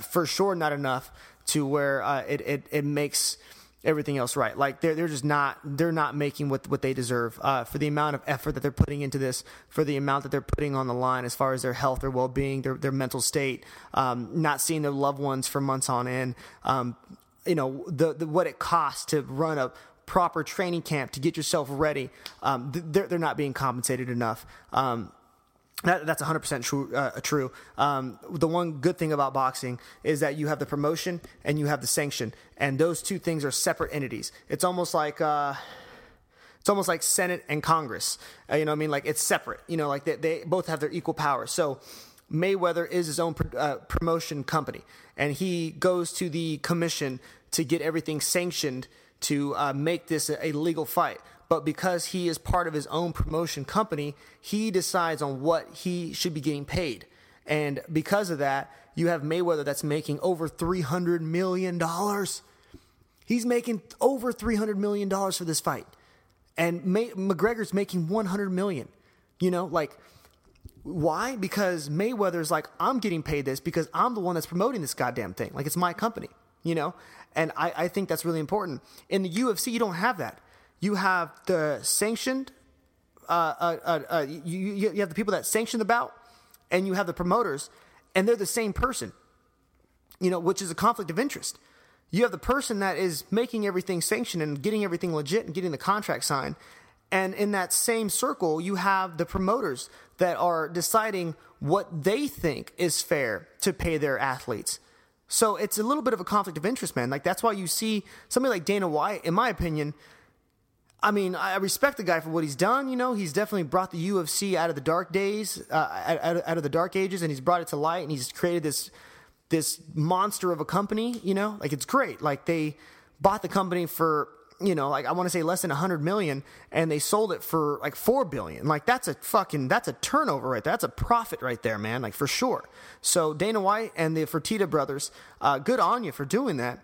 For sure, not enough to where it, it, it makes everything else right. Like they're they're just not they're not making what what they deserve uh, for the amount of effort that they're putting into this, for the amount that they're putting on the line as far as their health, their well being, their their mental state, um, not seeing their loved ones for months on end. Um, you know the, the what it costs to run a proper training camp to get yourself ready. Um, they're they're not being compensated enough. Um, that, that's 100% true. Uh, true. Um, the one good thing about boxing is that you have the promotion and you have the sanction, and those two things are separate entities. It's almost like uh, it's almost like Senate and Congress. Uh, you know, what I mean, like it's separate. You know, like they, they both have their equal power. So Mayweather is his own uh, promotion company, and he goes to the commission to get everything sanctioned to uh, make this a, a legal fight but because he is part of his own promotion company, he decides on what he should be getting paid. And because of that, you have Mayweather that's making over $300 million. He's making over $300 million for this fight. And May- McGregor's making 100 million. You know, like, why? Because Mayweather's like, I'm getting paid this because I'm the one that's promoting this goddamn thing. Like, it's my company, you know? And I, I think that's really important. In the UFC, you don't have that you have the sanctioned, uh, uh, uh, uh, you, you have the people that sanction the bout, and you have the promoters, and they're the same person, you know, which is a conflict of interest. You have the person that is making everything sanctioned and getting everything legit and getting the contract signed. And in that same circle, you have the promoters that are deciding what they think is fair to pay their athletes. So it's a little bit of a conflict of interest, man. Like that's why you see somebody like Dana White, in my opinion, I mean, I respect the guy for what he's done. You know, he's definitely brought the UFC out of the dark days, uh, out, out, of the dark ages, and he's brought it to light, and he's created this this monster of a company. You know, like it's great. Like they bought the company for you know, like I want to say less than a hundred million, and they sold it for like four billion. Like that's a fucking that's a turnover right there. That's a profit right there, man. Like for sure. So Dana White and the Fertitta brothers, uh, good on you for doing that,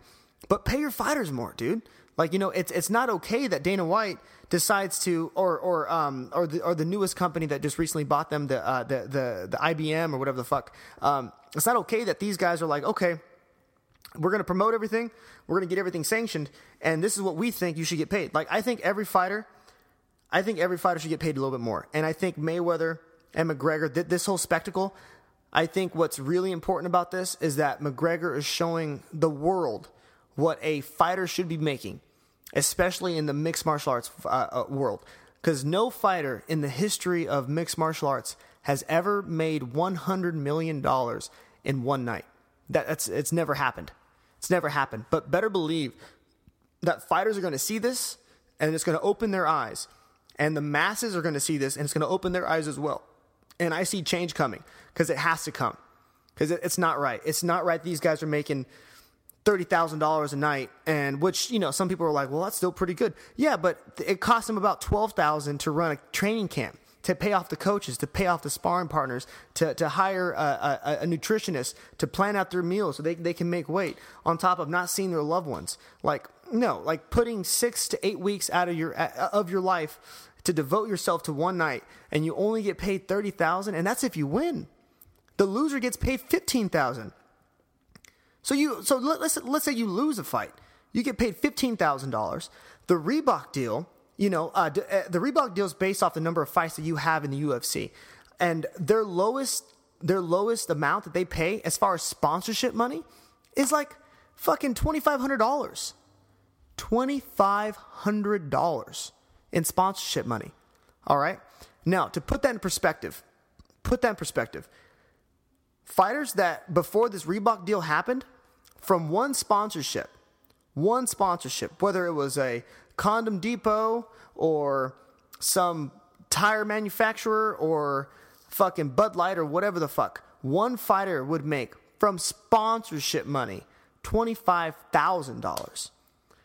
but pay your fighters more, dude. Like you know, it's it's not okay that Dana White decides to, or or um or the or the newest company that just recently bought them, the uh, the the the IBM or whatever the fuck. Um, it's not okay that these guys are like, okay, we're going to promote everything, we're going to get everything sanctioned, and this is what we think you should get paid. Like I think every fighter, I think every fighter should get paid a little bit more, and I think Mayweather and McGregor, th- this whole spectacle. I think what's really important about this is that McGregor is showing the world what a fighter should be making especially in the mixed martial arts uh, uh world. Because no fighter in the history of mixed martial arts has ever made $100 million in one night. That, that's, it's never happened. It's never happened. But better believe that fighters are going to see this and it's going to open their eyes. And the masses are going to see this and it's going to open their eyes as well. And I see change coming because it has to come. Because it, it's not right. It's not right. These guys are making thirty thousand dollars a night, and which you know some people are like, well, that's still pretty good. Yeah, but it costs them about twelve thousand to run a training camp, to pay off the coaches, to pay off the sparring partners, to to hire a, a, a nutritionist, to plan out their meals so they they can make weight. On top of not seeing their loved ones, like no, like putting six to eight weeks out of your of your life to devote yourself to one night, and you only get paid thirty thousand, and that's if you win. The loser gets paid fifteen thousand. So you so let, us let's say you lose a fight, you get paid fifteen thousand dollars. The Reebok deal, you know, uh, uh, the Reebok deal is based off the number of fights that you have in the UFC, and their lowest their lowest amount that they pay as far as sponsorship money is like fucking twenty five hundred dollars. Twenty five hundred dollars in sponsorship money. All right. Now to put that in perspective, put that in perspective. Fighters that before this Reebok deal happened from one sponsorship, one sponsorship, whether it was a condom depot or some tire manufacturer or fucking Bud Light or whatever the fuck, one fighter would make from sponsorship money $25,000.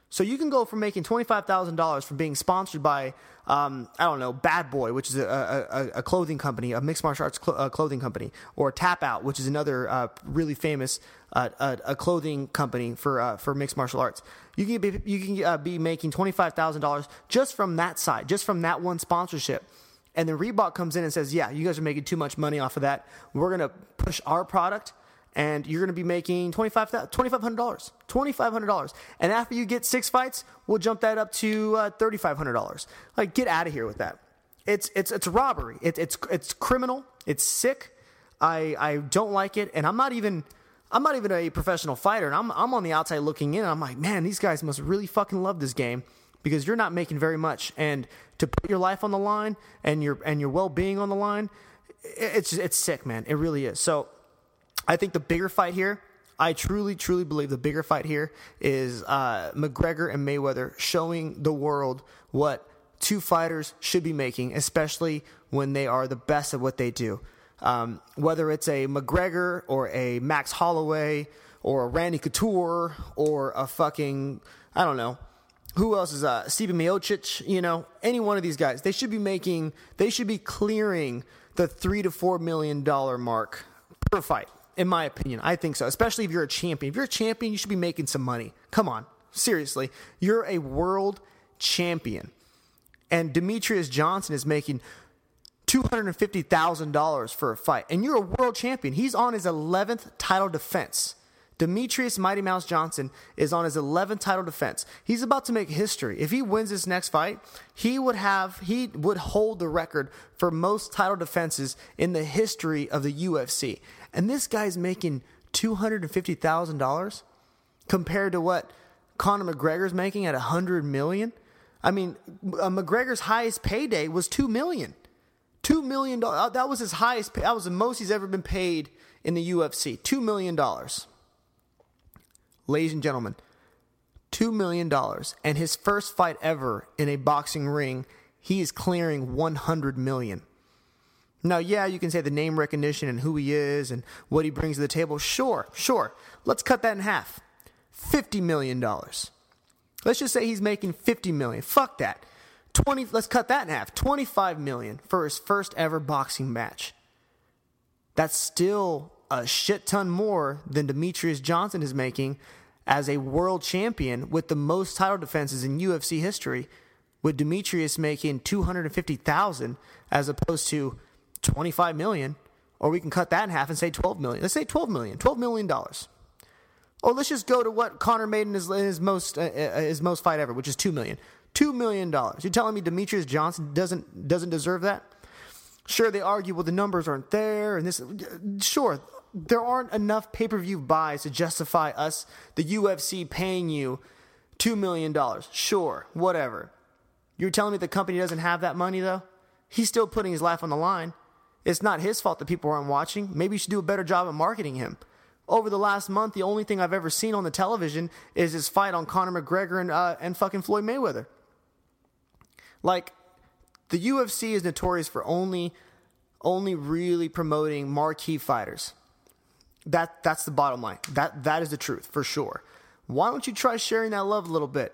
So you can go from making $25,000 from being sponsored by, um, I don't know, Bad Boy, which is a, a, a clothing company, a mixed martial arts cl- uh, clothing company, or Tap Out, which is another uh, really famous a, a, clothing company for uh, for mixed martial arts. You can be, you can uh, be making $25,000 just from that side, just from that one sponsorship. And then Reebok comes in and says, "Yeah, you guys are making too much money off of that. We're to push our product." and you're going to be making $2,500. $2,500. And after you get six fights, we'll jump that up to uh, $3,500. Like, get out of here with that. It's, it's, it's robbery. It, it's, it's criminal. It's sick. I, I don't like it. And I'm not even. I'm not even a professional fighter, and I'm, I'm on the outside looking in. I'm like, man, these guys must really fucking love this game because you're not making very much, and to put your life on the line and your and your well being on the line, it's it's sick, man. It really is. So I think the bigger fight here, I truly, truly believe the bigger fight here is uh, McGregor and Mayweather showing the world what two fighters should be making, especially when they are the best at what they do. Um, whether it's a McGregor or a Max Holloway or a Randy Couture or a fucking, I don't know, who else is uh Stipe Miocic, you know, any one of these guys, they should be making, they should be clearing the three to four million dollar mark per fight in my opinion. I think so, especially if you're a champion. If you're a champion, you should be making some money. Come on, seriously. You're a world champion. And Demetrious Johnson is making $250,000 for a fight. And you're a world champion. He's on his 11th title defense. Demetrious Mighty Mouse Johnson is on his 11th title defense. He's about to make history. If he wins this next fight, he would have he would hold the record for most title defenses in the history of the UFC. And this guy's making $250,000 compared to what Conor McGregor's making at 100 million. I mean, McGregor's highest payday was 2 million. 2 million dollars. Uh, that was his highest pay, that was the most he's ever been paid in the UFC. 2 million dollars ladies and gentlemen, $2 million. And his first fight ever in a boxing ring, he is clearing 100 million. Now, yeah, you can say the name recognition and who he is and what he brings to the table. Sure, sure. Let's cut that in half. $50 million. Let's just say he's making 50 million. Fuck that. 20 let's cut that in half. 25 million for his first ever boxing match. That's still a shit ton more than Demetrious Johnson is making as a world champion with the most title defenses in UFC history, with Demetrious making 250,000 as opposed to 25 million, or we can cut that in half and say 12 million. Let's say 12 million, 12 million dollars. Or let's just go to what Conor made in his, in his most uh, uh his most fight ever, which is 2 million. 2 million dollars. You're telling me Demetrious Johnson doesn't doesn't deserve that? Sure, they argue, well, the numbers aren't there, and this. Sure, there aren't enough pay per view buys to justify us, the UFC, paying you $2 million. Sure, whatever. You're telling me the company doesn't have that money, though? He's still putting his life on the line. It's not his fault that people aren't watching. Maybe you should do a better job of marketing him. Over the last month, the only thing I've ever seen on the television is his fight on Conor McGregor and, uh, and fucking Floyd Mayweather. Like, the UFC is notorious for only, only really promoting marquee fighters. That that's the bottom line. That that is the truth for sure. Why don't you try sharing that love a little bit?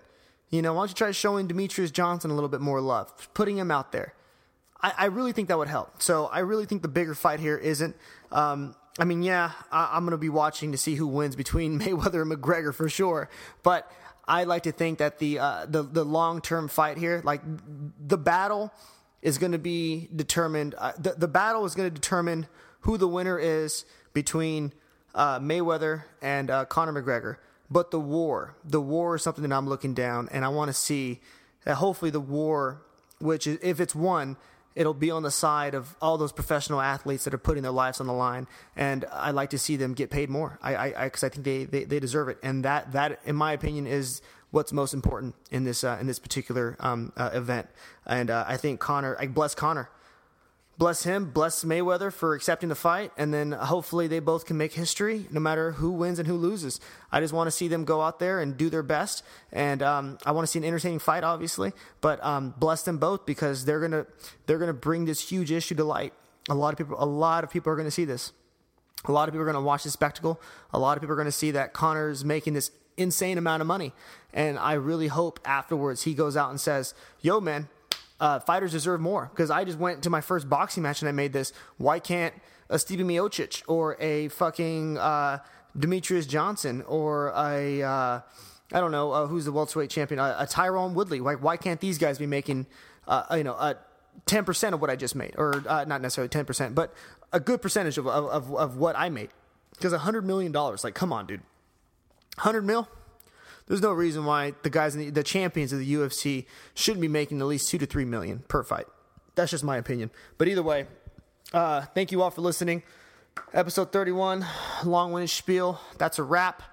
You know, why don't you try showing Demetrious Johnson a little bit more love, putting him out there? I, I really think that would help. So I really think the bigger fight here isn't. Um, I mean, yeah, I, am going to be watching to see who wins between Mayweather and McGregor for sure. But I like to think that the uh, the the long term fight here, like the battle, is going to be determined. Uh, the the battle is going to determine who the winner is between uh, Mayweather and uh, Conor McGregor. But the war, the war is something that I'm looking down, and I want to see that hopefully the war, which if it's won, it'll be on the side of all those professional athletes that are putting their lives on the line. And I'd like to see them get paid more. I, I, because I, think they, they, they, deserve it. And that, that, in my opinion, is what's most important in this, uh, in this particular um, uh, event. And uh, I think Conor, I bless Conor bless him, bless Mayweather for accepting the fight, and then hopefully they both can make history no matter who wins and who loses. I just want to see them go out there and do their best, and um, I want to see an entertaining fight, obviously. But um, bless them both because they're gonna they're gonna bring this huge issue to light. A lot of people, a lot of people are gonna see this. A lot of people are gonna watch this spectacle. A lot of people are gonna see that Conor's making this insane amount of money. And I really hope afterwards he goes out and says, "Yo, man, uh, fighters deserve more." Because I just went to my first boxing match and I made this. Why can't a Stipe Miocic or a fucking uh, Demetrious Johnson or a uh, I don't know uh, who's the welterweight champion, a, a Tyron Woodley? Like, why can't these guys be making uh, you know a ten percent of what I just made, or uh, not necessarily ten percent, but a good percentage of of, of what I made? Because a hundred million dollars, like, come on, dude, hundred mil. There's no reason why the guys, the, the champions of the UFC, shouldn't be making at least two to three million per fight. That's just my opinion. But either way, uh, thank you all for listening. Episode 31, long winded spiel. That's a wrap.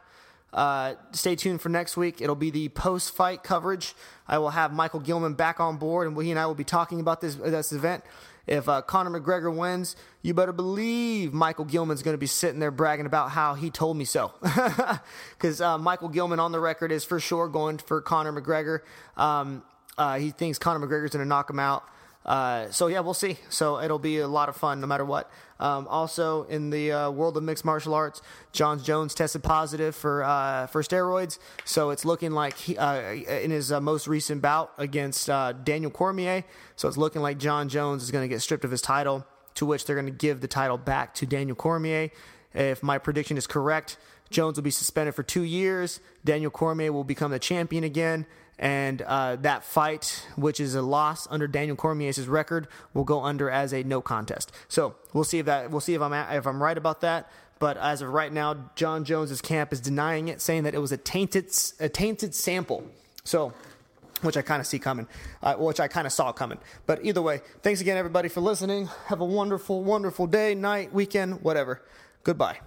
Uh, stay tuned for next week. It'll be the post fight coverage. I will have Michael Gilman back on board, and he and I will be talking about this, this event. If uh, Conor McGregor wins, you better believe Michael Gilman's going to be sitting there bragging about how he told me so. Because uh, Michael Gilman on the record is for sure going for Conor McGregor. Um, uh, he thinks Conor McGregor's going to knock him out. Uh, so yeah, we'll see. So it'll be a lot of fun no matter what. Um, also, in the uh, world of mixed martial arts, Jon Jones tested positive for uh, for steroids. So it's looking like he, uh, in his uh, most recent bout against Daniel Cormier. So it's looking like Jon Jones is going to get stripped of his title. To which they're going to give the title back to Daniel Cormier. If my prediction is correct, Jones will be suspended for two years. Daniel Cormier will become the champion again and uh, that fight, which is a loss under Daniel Cormier's record, will go under as a no contest. So we'll see if that we'll see if I'm at, if I'm right about that. But as of right now, Jon Jones's camp is denying it, saying that it was a tainted a tainted sample. So. Which I kind of see coming, uh, which I kind of saw coming. But either way, thanks again, everybody, for listening. Have a wonderful, wonderful day, night, weekend, whatever. Goodbye.